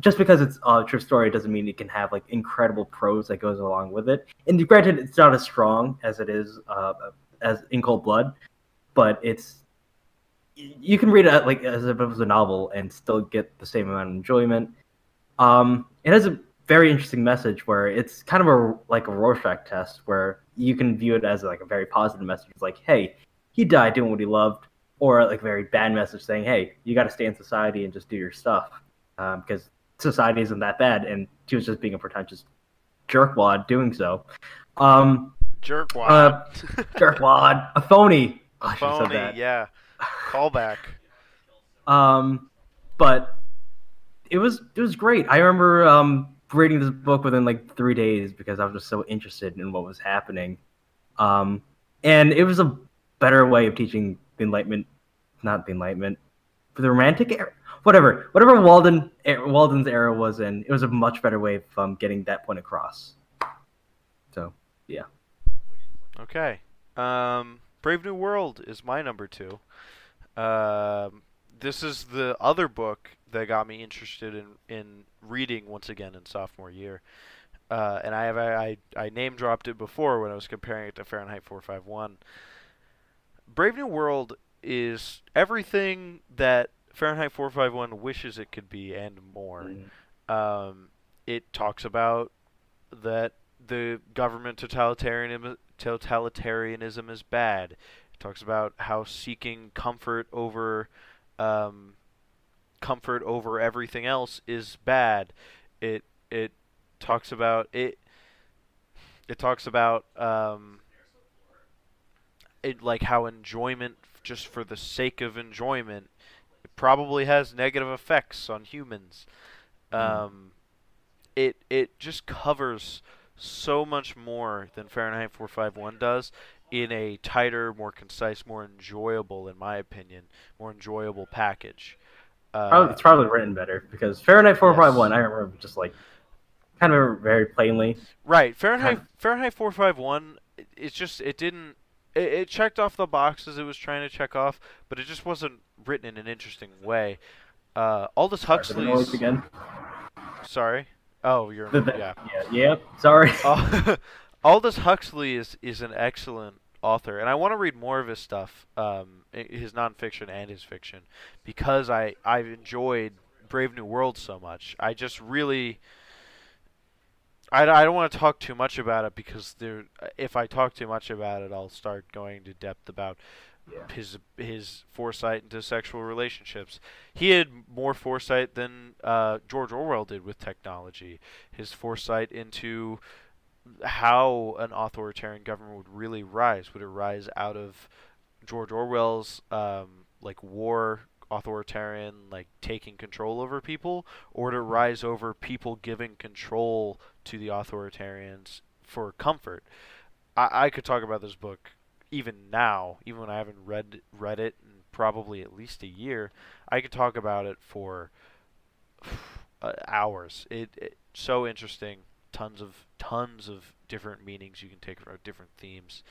just because it's a true story doesn't mean it can have like incredible prose that goes along with it. And granted, it's not as strong as it is uh, as In Cold Blood, but it's you can read it like as if it was a novel and still get the same amount of enjoyment. Um, it has a very interesting message where it's kind of a like a Rorschach test where you can view it as like a very positive message. It's like, hey, he died doing what he loved, or like a very bad message saying, "Hey, you got to stay in society and just do your stuff," um, because society isn't that bad, and he was just being a pretentious jerkwad doing so. Um, jerkwad, uh, jerkwad, a phony. Oh, phony, yeah. Callback. um, but it was it was great. I remember um reading this book within like three days because I was just so interested in what was happening. Um, and it was a better way of teaching the Enlightenment, not the Enlightenment, for the Romantic era, whatever, whatever Walden Walden's era was in. It was a much better way of um, getting that point across. So, yeah. Okay. Um, Brave New World is my number two. Um, this is the other book that got me interested in in reading once again in sophomore year. Uh, and I have I, I name dropped it before when I was comparing it to Fahrenheit 451. Brave New World is everything that Fahrenheit 451 wishes it could be and more. Mm. Um, it talks about that the government totalitarianism, totalitarianism is bad. It talks about how seeking comfort over um, comfort over everything else is bad. It it talks about it. It talks about um, it, like how enjoyment just for the sake of enjoyment it probably has negative effects on humans. Mm. Um, it it just covers so much more than Fahrenheit 451 does in a tighter, more concise, more enjoyable, in my opinion, more enjoyable package. Uh, it's probably written better because Fahrenheit 451, yes. I remember just like kind of very plainly. Right, Fahrenheit kind of, Fahrenheit 451. It's just it didn't it, it checked off the boxes it was trying to check off, but it just wasn't written in an interesting way. Uh, Aldous Huxley's. again. Sorry. Oh, you're the, the, yeah. yeah. Yep. Sorry. Uh, Aldous Huxley is is an excellent author, and I want to read more of his stuff, um, his nonfiction and his fiction, because I I've enjoyed Brave New World so much. I just really I, I don't want to talk too much about it because there, if I talk too much about it, I'll start going to depth about yeah. his his foresight into sexual relationships. He had more foresight than uh, George Orwell did with technology. His foresight into how an authoritarian government would really rise. Would it rise out of George Orwell's um, like war authoritarian like taking control over people or to rise over people giving control to the authoritarians for comfort. I, I could talk about this book even now even when i haven't read read it in probably at least a year. I could talk about it for uh, hours. It, it so interesting. Tons of tons of different meanings you can take from different themes.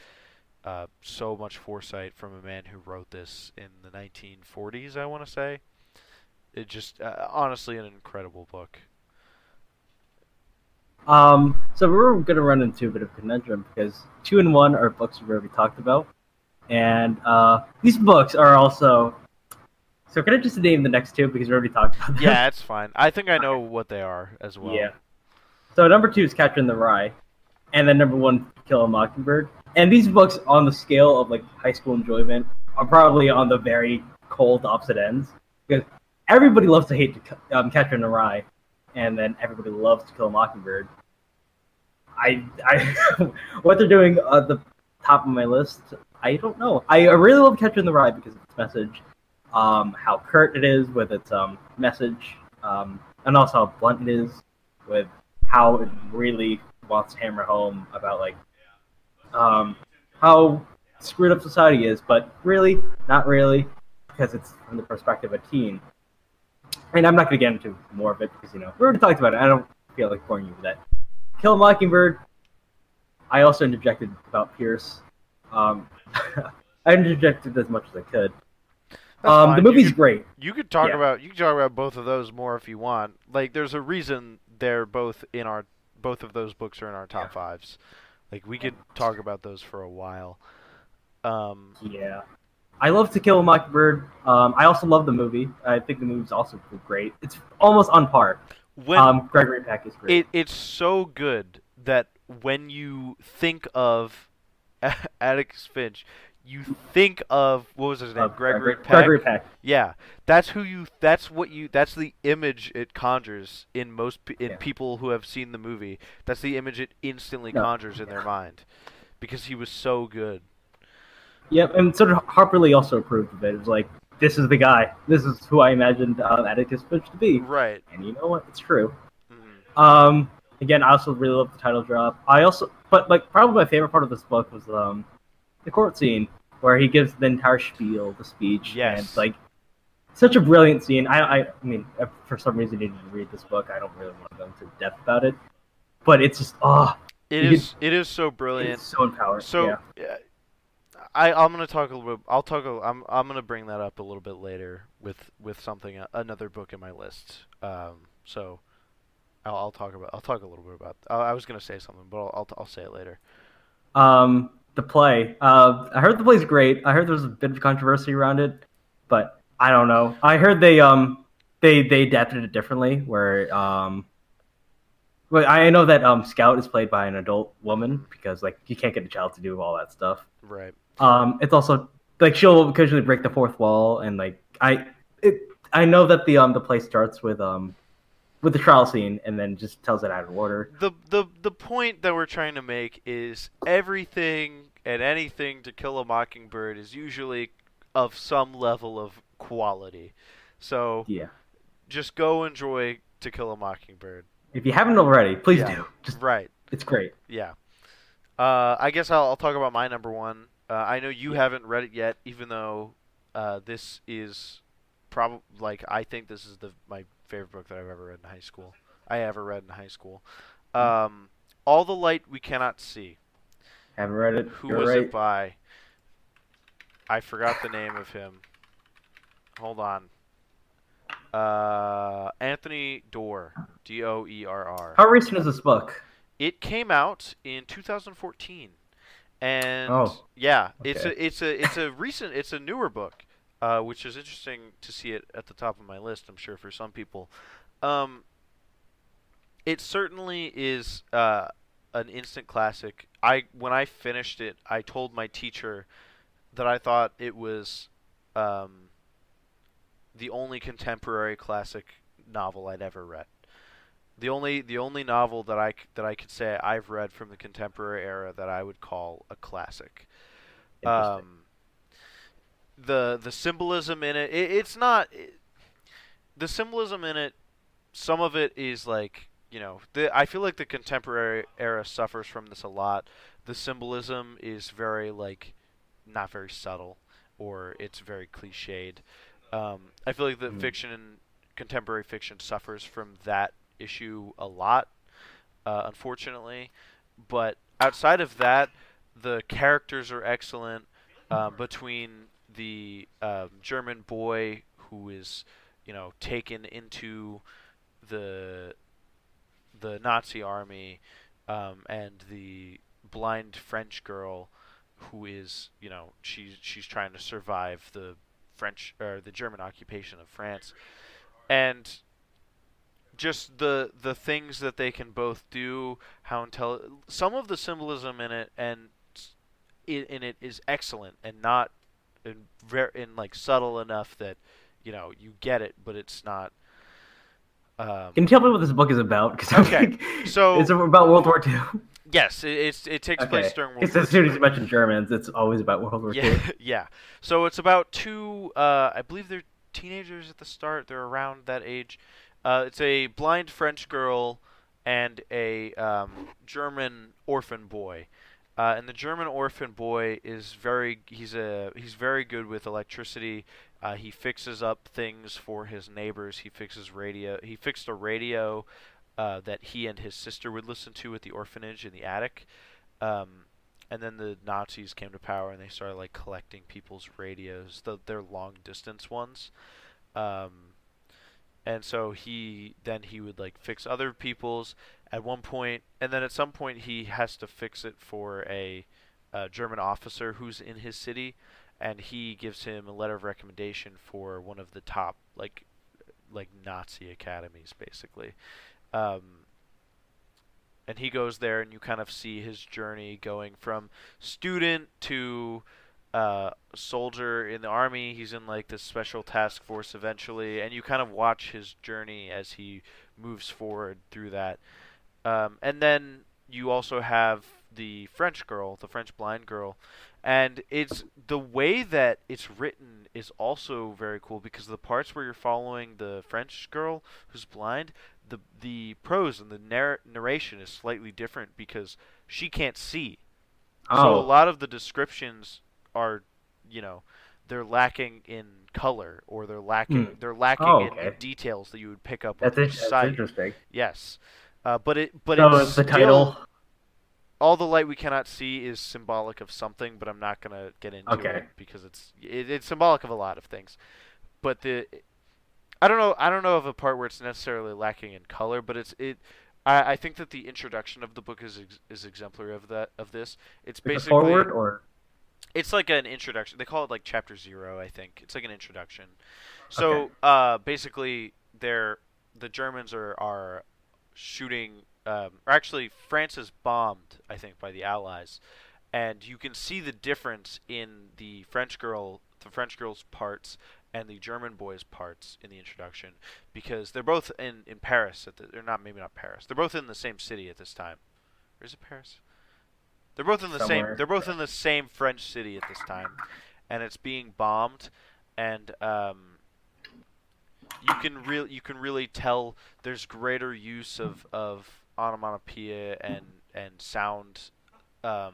Uh, so much foresight from a man who wrote this in the 1940s, I want to say. It just, uh, honestly, an incredible book. Um, so we're going to run into a bit of conundrum because two and one are books we've already talked about. And uh, these books are also So can I just name the next two because we already talked about them? Yeah, that's fine. I think I know what they are as well. Yeah. So number two is Catcher in the Rye, and then number one, Kill a Mockingbird. And these books, on the scale of like high school enjoyment, are probably on the very cold opposite ends because everybody loves to hate um, Catcher in the Rye, and then everybody loves to Kill a Mockingbird. I, I, what they're doing at the top of my list, I don't know. I really love Catcher in the Rye because of its message, um, how curt it is with its um, message, um, and also how blunt it is with how it really wants to hammer home about like um, how screwed up society is, but really, not really, because it's from the perspective of a teen. And I'm not going to get into more of it because you know we already talked about it. I don't feel like boring you with that. Kill a Mockingbird. I also interjected about Pierce. Um, I interjected as much as I could. Um, the You movie's could- great. You could talk Yeah. about you could talk about both of those more if you want. Like, there's a reason they're both in our both of those books are in our top Yeah. fives. Like, we could talk about those for a while. Um, Yeah. I love To Kill a Mockingbird. Um, I also love the movie. I think the movie's also great. It's almost on par. when um, Gregory Peck is great. it it's so good that when you think of Atticus Finch, you think of what was his name, Uh, Gregory Peck. Gregory Peck. Yeah, that's who you. That's what you. That's the image it conjures in most in Yeah. people who have seen the movie. That's the image it instantly No. conjures in their mind, because he was so good. Yep, and sort of Harper Lee also approved of it. It was like, this is the guy. This is who I imagined uh, Atticus Finch to be. Right. And you know what? It's true. Mhm. Um, again, I also really love the title drop. I also, but like, probably my favorite part of this book was um, the court scene where he gives the entire spiel, the speech, Yes. and it's like, such a brilliant scene. I, I, I mean, for some reason you didn't read this book, I don't really want to go into depth about it, but it's just, oh, it is. Could, it is so brilliant. it's so empowering. So, yeah. yeah, I I'm gonna talk a little bit. I'll talk. A, I'm I'm gonna bring that up a little bit later with with something uh, another book in my list. Um, so I'll, I'll talk about. I'll talk a little bit about. I, I was gonna say something, but I'll I'll, I'll say it later. Um, the play. Uh, I heard the play's great. I heard there's a bit of controversy around it, but I don't know. I heard they um they they adapted it differently. Where um, well, I know that um Scout is played by an adult woman because like you can't get a child to do all that stuff. Right. Um, it's also like she'll occasionally break the fourth wall and like I it I know that the um the play starts with um with the trial scene and then just tells it out of order. The the the point that we're trying to make is everything and anything to kill a mockingbird is usually of some level of quality. So Yeah. just go enjoy To Kill a Mockingbird. If you haven't already, please Yeah. do. Just Right. it's great. Yeah. Uh, I guess I'll, I'll talk about my number one. Uh, I know you Yeah. haven't read it yet, even though uh, this is probably like I think this is the my favorite book that I've ever read in high school. I ever read in high school. Um, All the light we cannot see. Haven't read it. Who You're was right. it by? I forgot the name of him. Hold on. Uh, Anthony Doerr. D O E R R. How recent is this book? It came out in 2014, and Oh, yeah, it's a it's a it's a recent it's a newer book, uh, which is interesting to see it at the top of my list. I'm sure for some people, um, it certainly is uh, an instant classic. I when I finished it, I told my teacher that I thought it was um, the only contemporary classic novel I'd ever read. The only the only novel that I that I could say I've read from the contemporary era that I would call a classic. Um, the the symbolism in it, it it's not it, the symbolism in it. Some of it is like you know the I feel like the contemporary era suffers from this a lot. The symbolism is very like not very subtle or it's very cliched. Um, I feel like the Mm. fiction and contemporary fiction suffers from that issue a lot, uh, unfortunately. But outside of that, the characters are excellent. Uh, between the um, German boy who is, you know, taken into the the Nazi army, um, and the blind French girl who is, you know, she's she's trying to survive the French or the German occupation of France, and just the the things that they can both do, how intel some of the symbolism in it and in, in it is excellent and not in very in like subtle enough that you know you get it, but it's not. Um, Can you tell me what this book is about? Cause Okay, like, so- it's about World War II. yes, it, it's it takes place during World Because War as soon as you mention Germans, it's always about World War Yeah, II. yeah. So it's about two. Uh, I believe they're teenagers at the start. They're around that age. Uh, it's a blind French girl and a um, German orphan boy. Uh, and the German orphan boy is very. He's a. He's very good with electricity. Uh, he fixes up things for his neighbors. He fixes radio. He fixed a radio uh, that he and his sister would listen to at the orphanage in the attic. Um, and then the Nazis came to power and they started like collecting people's radios, the, their long distance ones. Um, and so he then he would like fix other people's at one point, and then at some point he has to fix it for a, a German officer who's in his city, and he gives him a letter of recommendation for one of the top like like Nazi academies basically. Um, and he goes there and you kind of see his journey going from student to uh, soldier in the army. He's in like this special task force eventually and you kind of watch his journey as he moves forward through that. Um, and then you also have the french girl the french blind girl and it's the way that it's written is also very cool because the parts where you're following the french girl who's blind the the prose and the narr- narration is slightly different because she can't see. So a Oh, lot of the descriptions are, you know, they're lacking in color or they're lacking Hmm. they're lacking Oh, in, in details that you would pick up that's, your that's interesting. Yes. Uh, but it but so it's the still- title. all the light we cannot see is symbolic of something, but I'm not gonna get into Okay. it because it's it, it's symbolic of a lot of things. But the I don't know I don't know of a part where it's necessarily lacking in color, but it's it. I, I think that the introduction of the book is ex- is exemplary of that of this. It's Like basically forward or it's like an introduction. They call it like chapter zero, I think. It's like an introduction. So Okay. uh, basically, they're the Germans are are shooting. Um, or actually, France is bombed, I think, by the Allies, and you can see the difference in the French girl, the French girl's parts, and the German boy's parts in the introduction, because they're both in in Paris at the. They're not maybe not Paris. They're both in the same city at this time. Or is it Paris? They're both in the Somewhere. same. They're both in the same French city at this time, and it's being bombed, and um, you can real you can really tell there's greater use of of onomatopoeia and and sound um,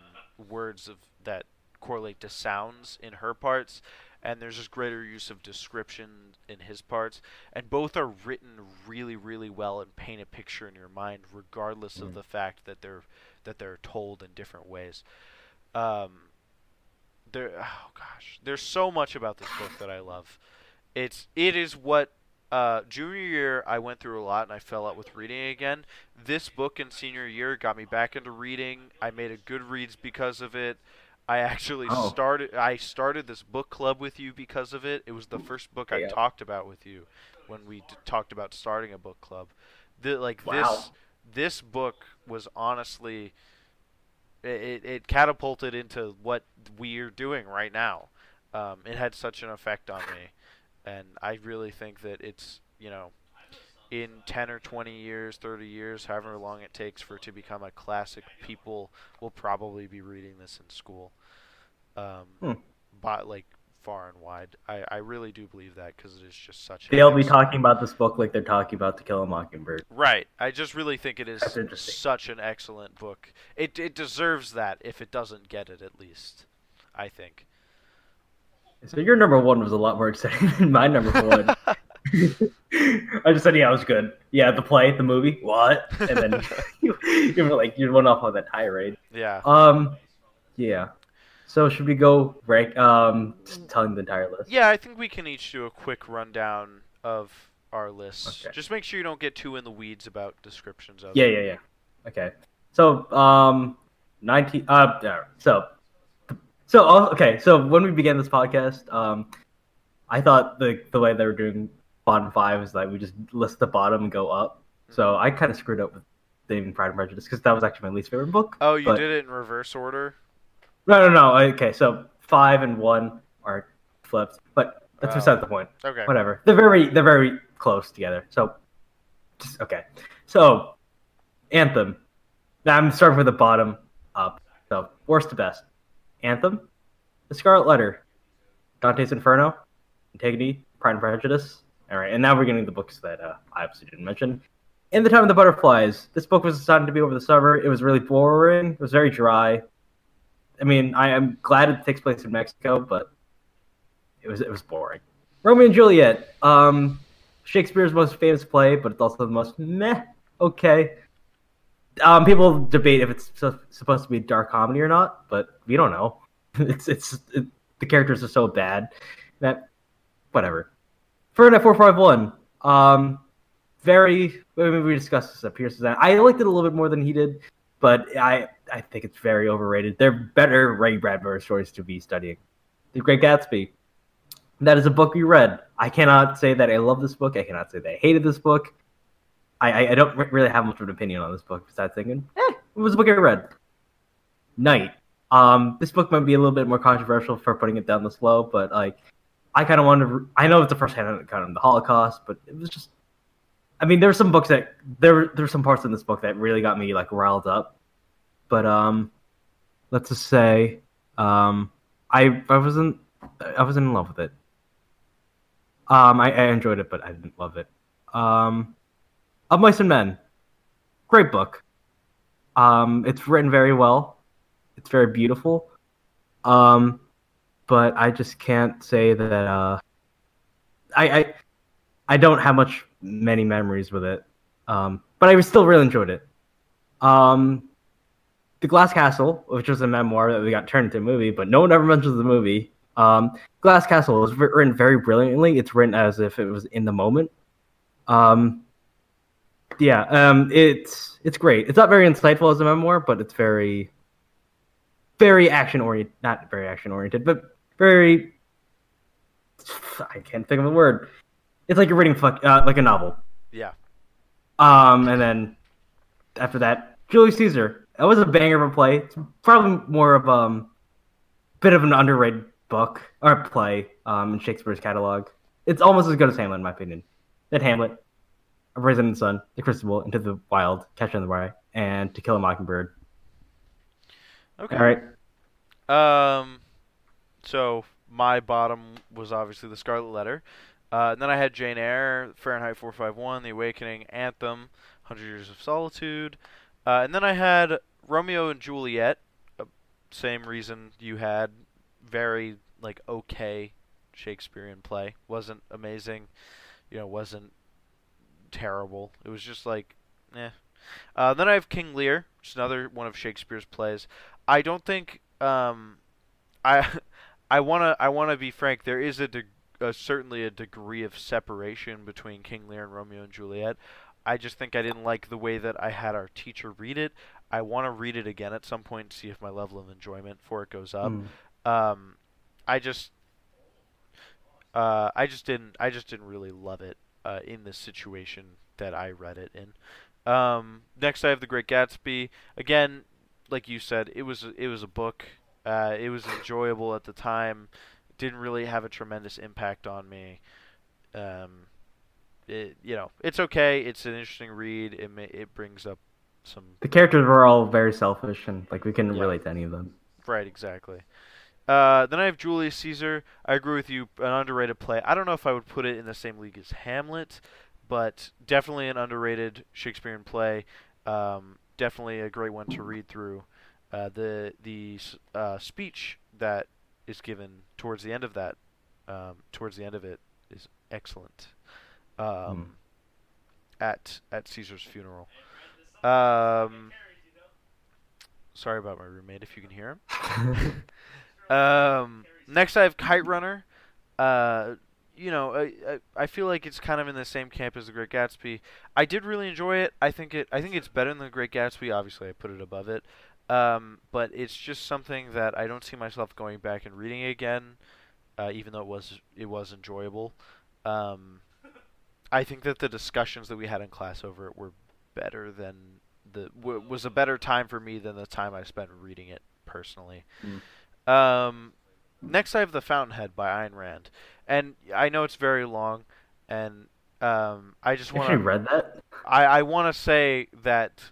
words of that correlate to sounds in her parts and there's just greater use of description in his parts and both are written really really well and paint a picture in your mind regardless of Mm. the fact that they're that they're told in different ways um there oh gosh there's so much about this book that I love it's it is what uh, junior year I went through a lot and I fell out with reading again. This book in senior year got me back into reading. I made a Goodreads because of it. I actually Oh. started I started this book club with you because of it. It was the first book I Yeah. talked about with you when we d- talked about starting a book club. The, like Wow. this this book was honestly it, it catapulted into what we're doing right now. Um, it had such an effect on me, and I really think that it's you know, in ten or twenty years, thirty years, however long it takes for it to become a classic, people will probably be reading this in school. Um, Hmm. but like far and wide, I, I really do believe that because it is just such. they'll be talking about this book like they're talking about To Kill a Mockingbird. Right. I just really think it is such an excellent book. It it deserves that if it doesn't get it at least. I think. So your number one was a lot more exciting than my number one. I just said, yeah, it was good. Yeah, the play, the movie, what? And then you, you were like, you went off on that tirade. yeah. Um, yeah. So should we go rank? Um, telling the entire list. Yeah, I think we can each do a quick rundown of our lists. Okay. Just make sure you don't get too in the weeds about descriptions of Yeah, it. yeah, yeah. Okay. So, um, nineteen. Uh, so, so oh, okay. So when we began this podcast, um, I thought the the way they were doing bottom five is like we just list the bottom and go up. So Mm-hmm. I kind of screwed up with Saving Pride and Prejudice because that was actually my least favorite book. Oh, you but- did it in reverse order. No, no, no. Okay, so five and one are flipped, but that's Oh. beside the point. Okay. Whatever. They're very they're very close together. So, just okay. So, Anthem. Now I'm starting with the bottom up. So worst to best. Anthem, The Scarlet Letter, Dante's Inferno, Antigone, Pride and Prejudice. All right, and now we're getting the books that uh, I obviously didn't mention. In the Time of the Butterflies. This book was designed to be over the summer. It was really boring. It was very dry. I mean, I am glad it takes place in Mexico, but it was it was boring. Romeo and Juliet, um, Shakespeare's most famous play, but it's also the most meh. Okay. Um, people debate if it's su- supposed to be dark comedy or not, but we don't know. It's it's it, the characters are so bad that whatever. Fahrenheit 451, um, very. Mean, we discussed this at end. I liked it a little bit more than he did, but I I think it's very overrated. They're better Ray Bradbury stories to be studying. The Great Gatsby. That is a book we read. I cannot say that I love this book. I cannot say that I hated this book. I, I, don't re- really have much of an opinion on this book besides thinking, eh, it was a book I read. Night. Um, this book might be a little bit more controversial for putting it down this low, but like, I kind of wanted. To, I know it's a first-hand account of the Holocaust, but it was just. I mean, there were some books that there there's some parts in this book that really got me like riled up, but um, let's just say, um, I I wasn't I wasn't in love with it. Um, I, I enjoyed it, but I didn't love it. Um, Of Mice and Men, great book. Um, it's written very well. It's very beautiful. Um, but I just can't say that. Uh, I, I I don't have much many memories with it. Um, but I still really enjoyed it. Um, the Glass Castle, which was a memoir that we got turned into a movie, but no one ever mentions the movie. Um, Glass Castle was written very brilliantly. It's written as if it was in the moment. Um, yeah, um, it's it's great. It's not very insightful as a memoir, but it's very, very action oriented. Not very action oriented, but very. I can't think of the word. It's like you're reading fuck, uh, like a novel. Yeah. Um, and then after that, Julius Caesar. That was a banger of a play. It's probably more of um, bit of an underrated book or play um, in Shakespeare's catalog. It's almost as good as Hamlet, in my opinion. Then Hamlet, A Raisin in the Sun, The Crucible, Into the Wild, Catcher in the Rye, and To Kill a Mockingbird. Okay. All right. Um, so my bottom was obviously the Scarlet Letter. Uh, and then I had Jane Eyre, Fahrenheit 451, The Awakening, Anthem, Hundred Years of Solitude. Uh, and then I had Romeo and Juliet. Uh, same reason you had. Very like okay Shakespearean play. Wasn't amazing. You know, wasn't terrible. It was just like, eh. Uh, then I have King Lear, which is another one of Shakespeare's plays. I don't think um, I I wanna I wanna be frank. There is a, deg- uh, certainly a degree of separation between King Lear and Romeo and Juliet. I just think I didn't like the way that I had our teacher read it. I want to read it again at some point to see if my level of enjoyment for it goes up. Mm. Um, I just uh, I just didn't I just didn't really love it uh, in the situation that I read it in. Um, next, I have The Great Gatsby. Again, like you said, it was it was a book. Uh, it was enjoyable at the time. Didn't really have a tremendous impact on me. Um, it, you know, it's okay. It's an interesting read. It may, it brings up some The characters were all very selfish, and like we can Yeah. relate to any of them. Right, exactly. Uh, then I have Julius Caesar. I agree with you, an underrated play. I don't know if I would put it in the same league as Hamlet, but definitely an underrated Shakespearean play. Um, definitely a great one to read through. Uh, the the uh, speech that is given towards the end of that, um, towards the end of it, is excellent. Um, At at Caesar's funeral. Um, sorry about my roommate. If you can hear him. Um, next, I have Kite Runner. Uh, you know, I, I I feel like it's kind of in the same camp as The Great Gatsby. I did really enjoy it. I think it I think it's better than The Great Gatsby. Obviously, I put it above it. Um, but it's just something that I don't see myself going back and reading again. uh, even though it was it was enjoyable. Um, I think that the discussions that we had in class over it were better than the w- was a better time for me than the time I spent reading it personally. Um, next, I have The Fountainhead by Ayn Rand, and I know it's very long, and um, I just want to read that? I, I want to say that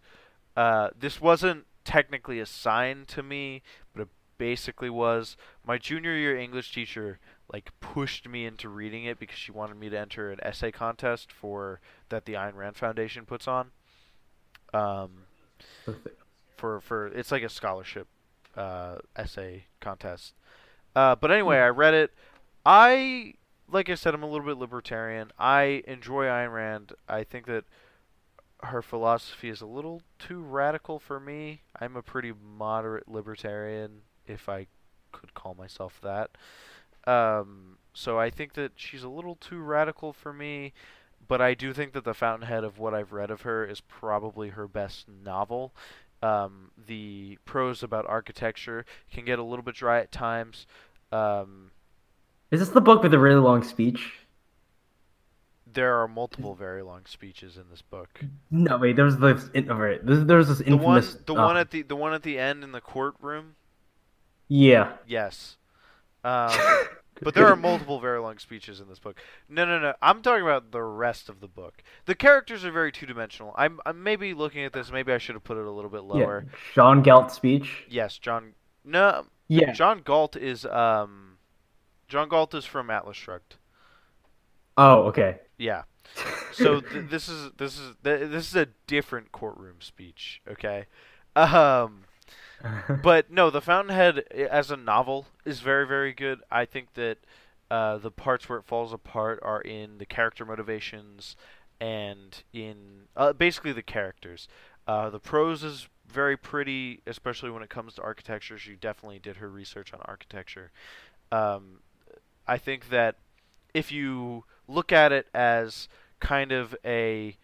uh, this wasn't technically assigned to me, but it basically was. My junior year English teacher like pushed me into reading it because she wanted me to enter an essay contest for that the Ayn Rand Foundation puts on. Um, for for it's like a scholarship uh, essay contest. Uh, but anyway, I read it. I like I said, I'm a little bit libertarian. I enjoy Ayn Rand. I think that her philosophy is a little too radical for me. I'm a pretty moderate libertarian, if I could call myself that. Um, so I think that she's a little too radical for me, but I do think that The Fountainhead of what I've read of her is probably her best novel. Um, the prose about architecture can get a little bit dry at times. Um, Is this the book with the really long speech? there are multiple very long speeches in this book. No, wait. There was this. oh, right, There was this The one, infamous. the uh, one at the the one at the end in the courtroom. Yeah. Yes. Um, but there are multiple very long speeches in this book. No, no, no. I'm talking about the rest of the book. The characters are very two dimensional. I'm, I'm maybe looking at this. Maybe I should have put it a little bit lower. Yeah. Sean Galt's speech. Yes, John. No, Yeah. John Galt is um, John Galt is from Atlas Shrugged. Oh, okay. Yeah. So th- this is this is th- this is a different courtroom speech. Okay. Um. but no, The Fountainhead as a novel is very, very good. I think that uh, the parts where it falls apart are in the character motivations and in uh, basically the characters. Uh, the prose is very pretty, especially when it comes to architecture. She definitely did her research on architecture. Um, I think that if you look at it as kind of a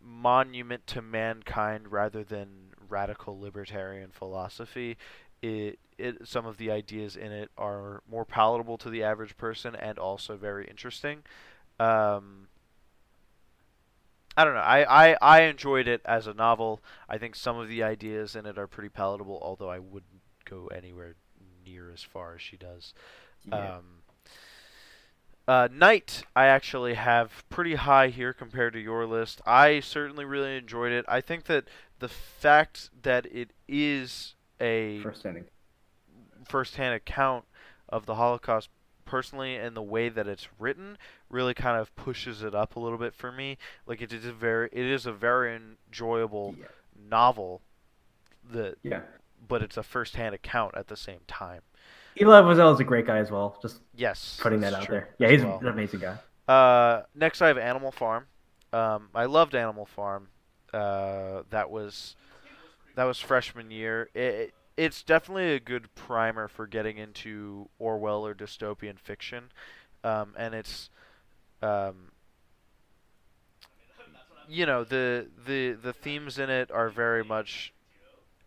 monument to mankind rather than radical libertarian philosophy, it, it some of the ideas in it are more palatable to the average person and also very interesting. Um, I don't know. I, I, I enjoyed it as a novel. I think some of the ideas in it are pretty palatable, although I wouldn't go anywhere near as far as she does. Yeah. Um, uh, Night, I actually have pretty high here compared to your list. I certainly really enjoyed it. I think that the fact that it is a first-hand account of the Holocaust personally and the way that it's written really kind of pushes it up a little bit for me. Like it is a very it is a very enjoyable Yeah. novel that Yeah. but it's a first-hand account at the same time. Elie Wiesel is a great guy as well. Just Yes. putting that out there. Yeah, he's well. an amazing guy. Uh, next, I have Animal Farm. Um, I loved Animal Farm. Uh, that was that was freshman year. It, it's definitely a good primer for getting into Orwell or dystopian fiction, um, and it's um, you know the the the themes in it are very much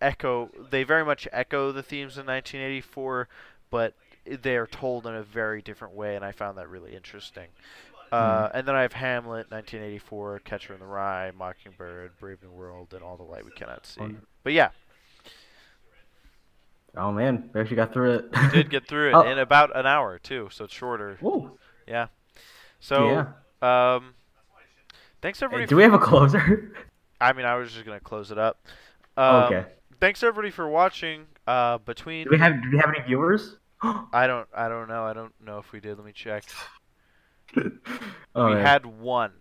echo. They very much echo the themes in 1984, but they are told in a very different way, and I found that really interesting. Uh, and then I have Hamlet, 1984, Catcher in the Rye, Mockingbird, Brave New World, and All the Light We Cannot See. But yeah, Oh man, we actually got through it. we did get through it Oh. in about an hour too, so it's shorter. Whoa. Yeah. So, yeah. um, thanks Hey, everybody. do we have a closer? I mean, I was just gonna close it up. Um, okay. Thanks everybody for watching. Uh, between Do we have do we have any viewers? I don't I don't know I don't know if we did. Let me check. oh, we had one.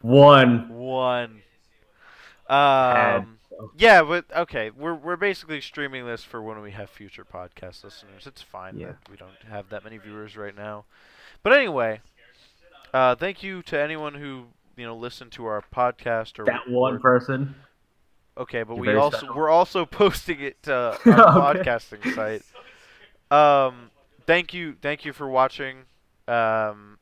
one. One. Um. Yeah, but okay, we're we're basically streaming this for when we have future podcast listeners. It's fine Yeah. that we don't have that many viewers right now. But anyway, uh, thank you to anyone who you know listened to our podcast or That one or- person. Okay, but You're we also special. we're also posting it to our Okay. podcasting site. Um, thank you, thank you for watching, um,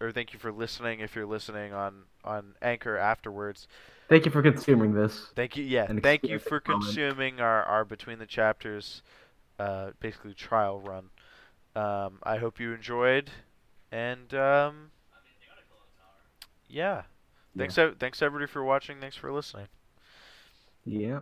or thank you for listening if you're listening on on Anchor afterwards. Thank you for consuming this. Thank you, yeah, thank you for moment. consuming our our between the chapters, uh, basically trial run. Um, I hope you enjoyed, and um, yeah, thanks. ev- Thanks everybody for watching. Thanks for listening. Yeah.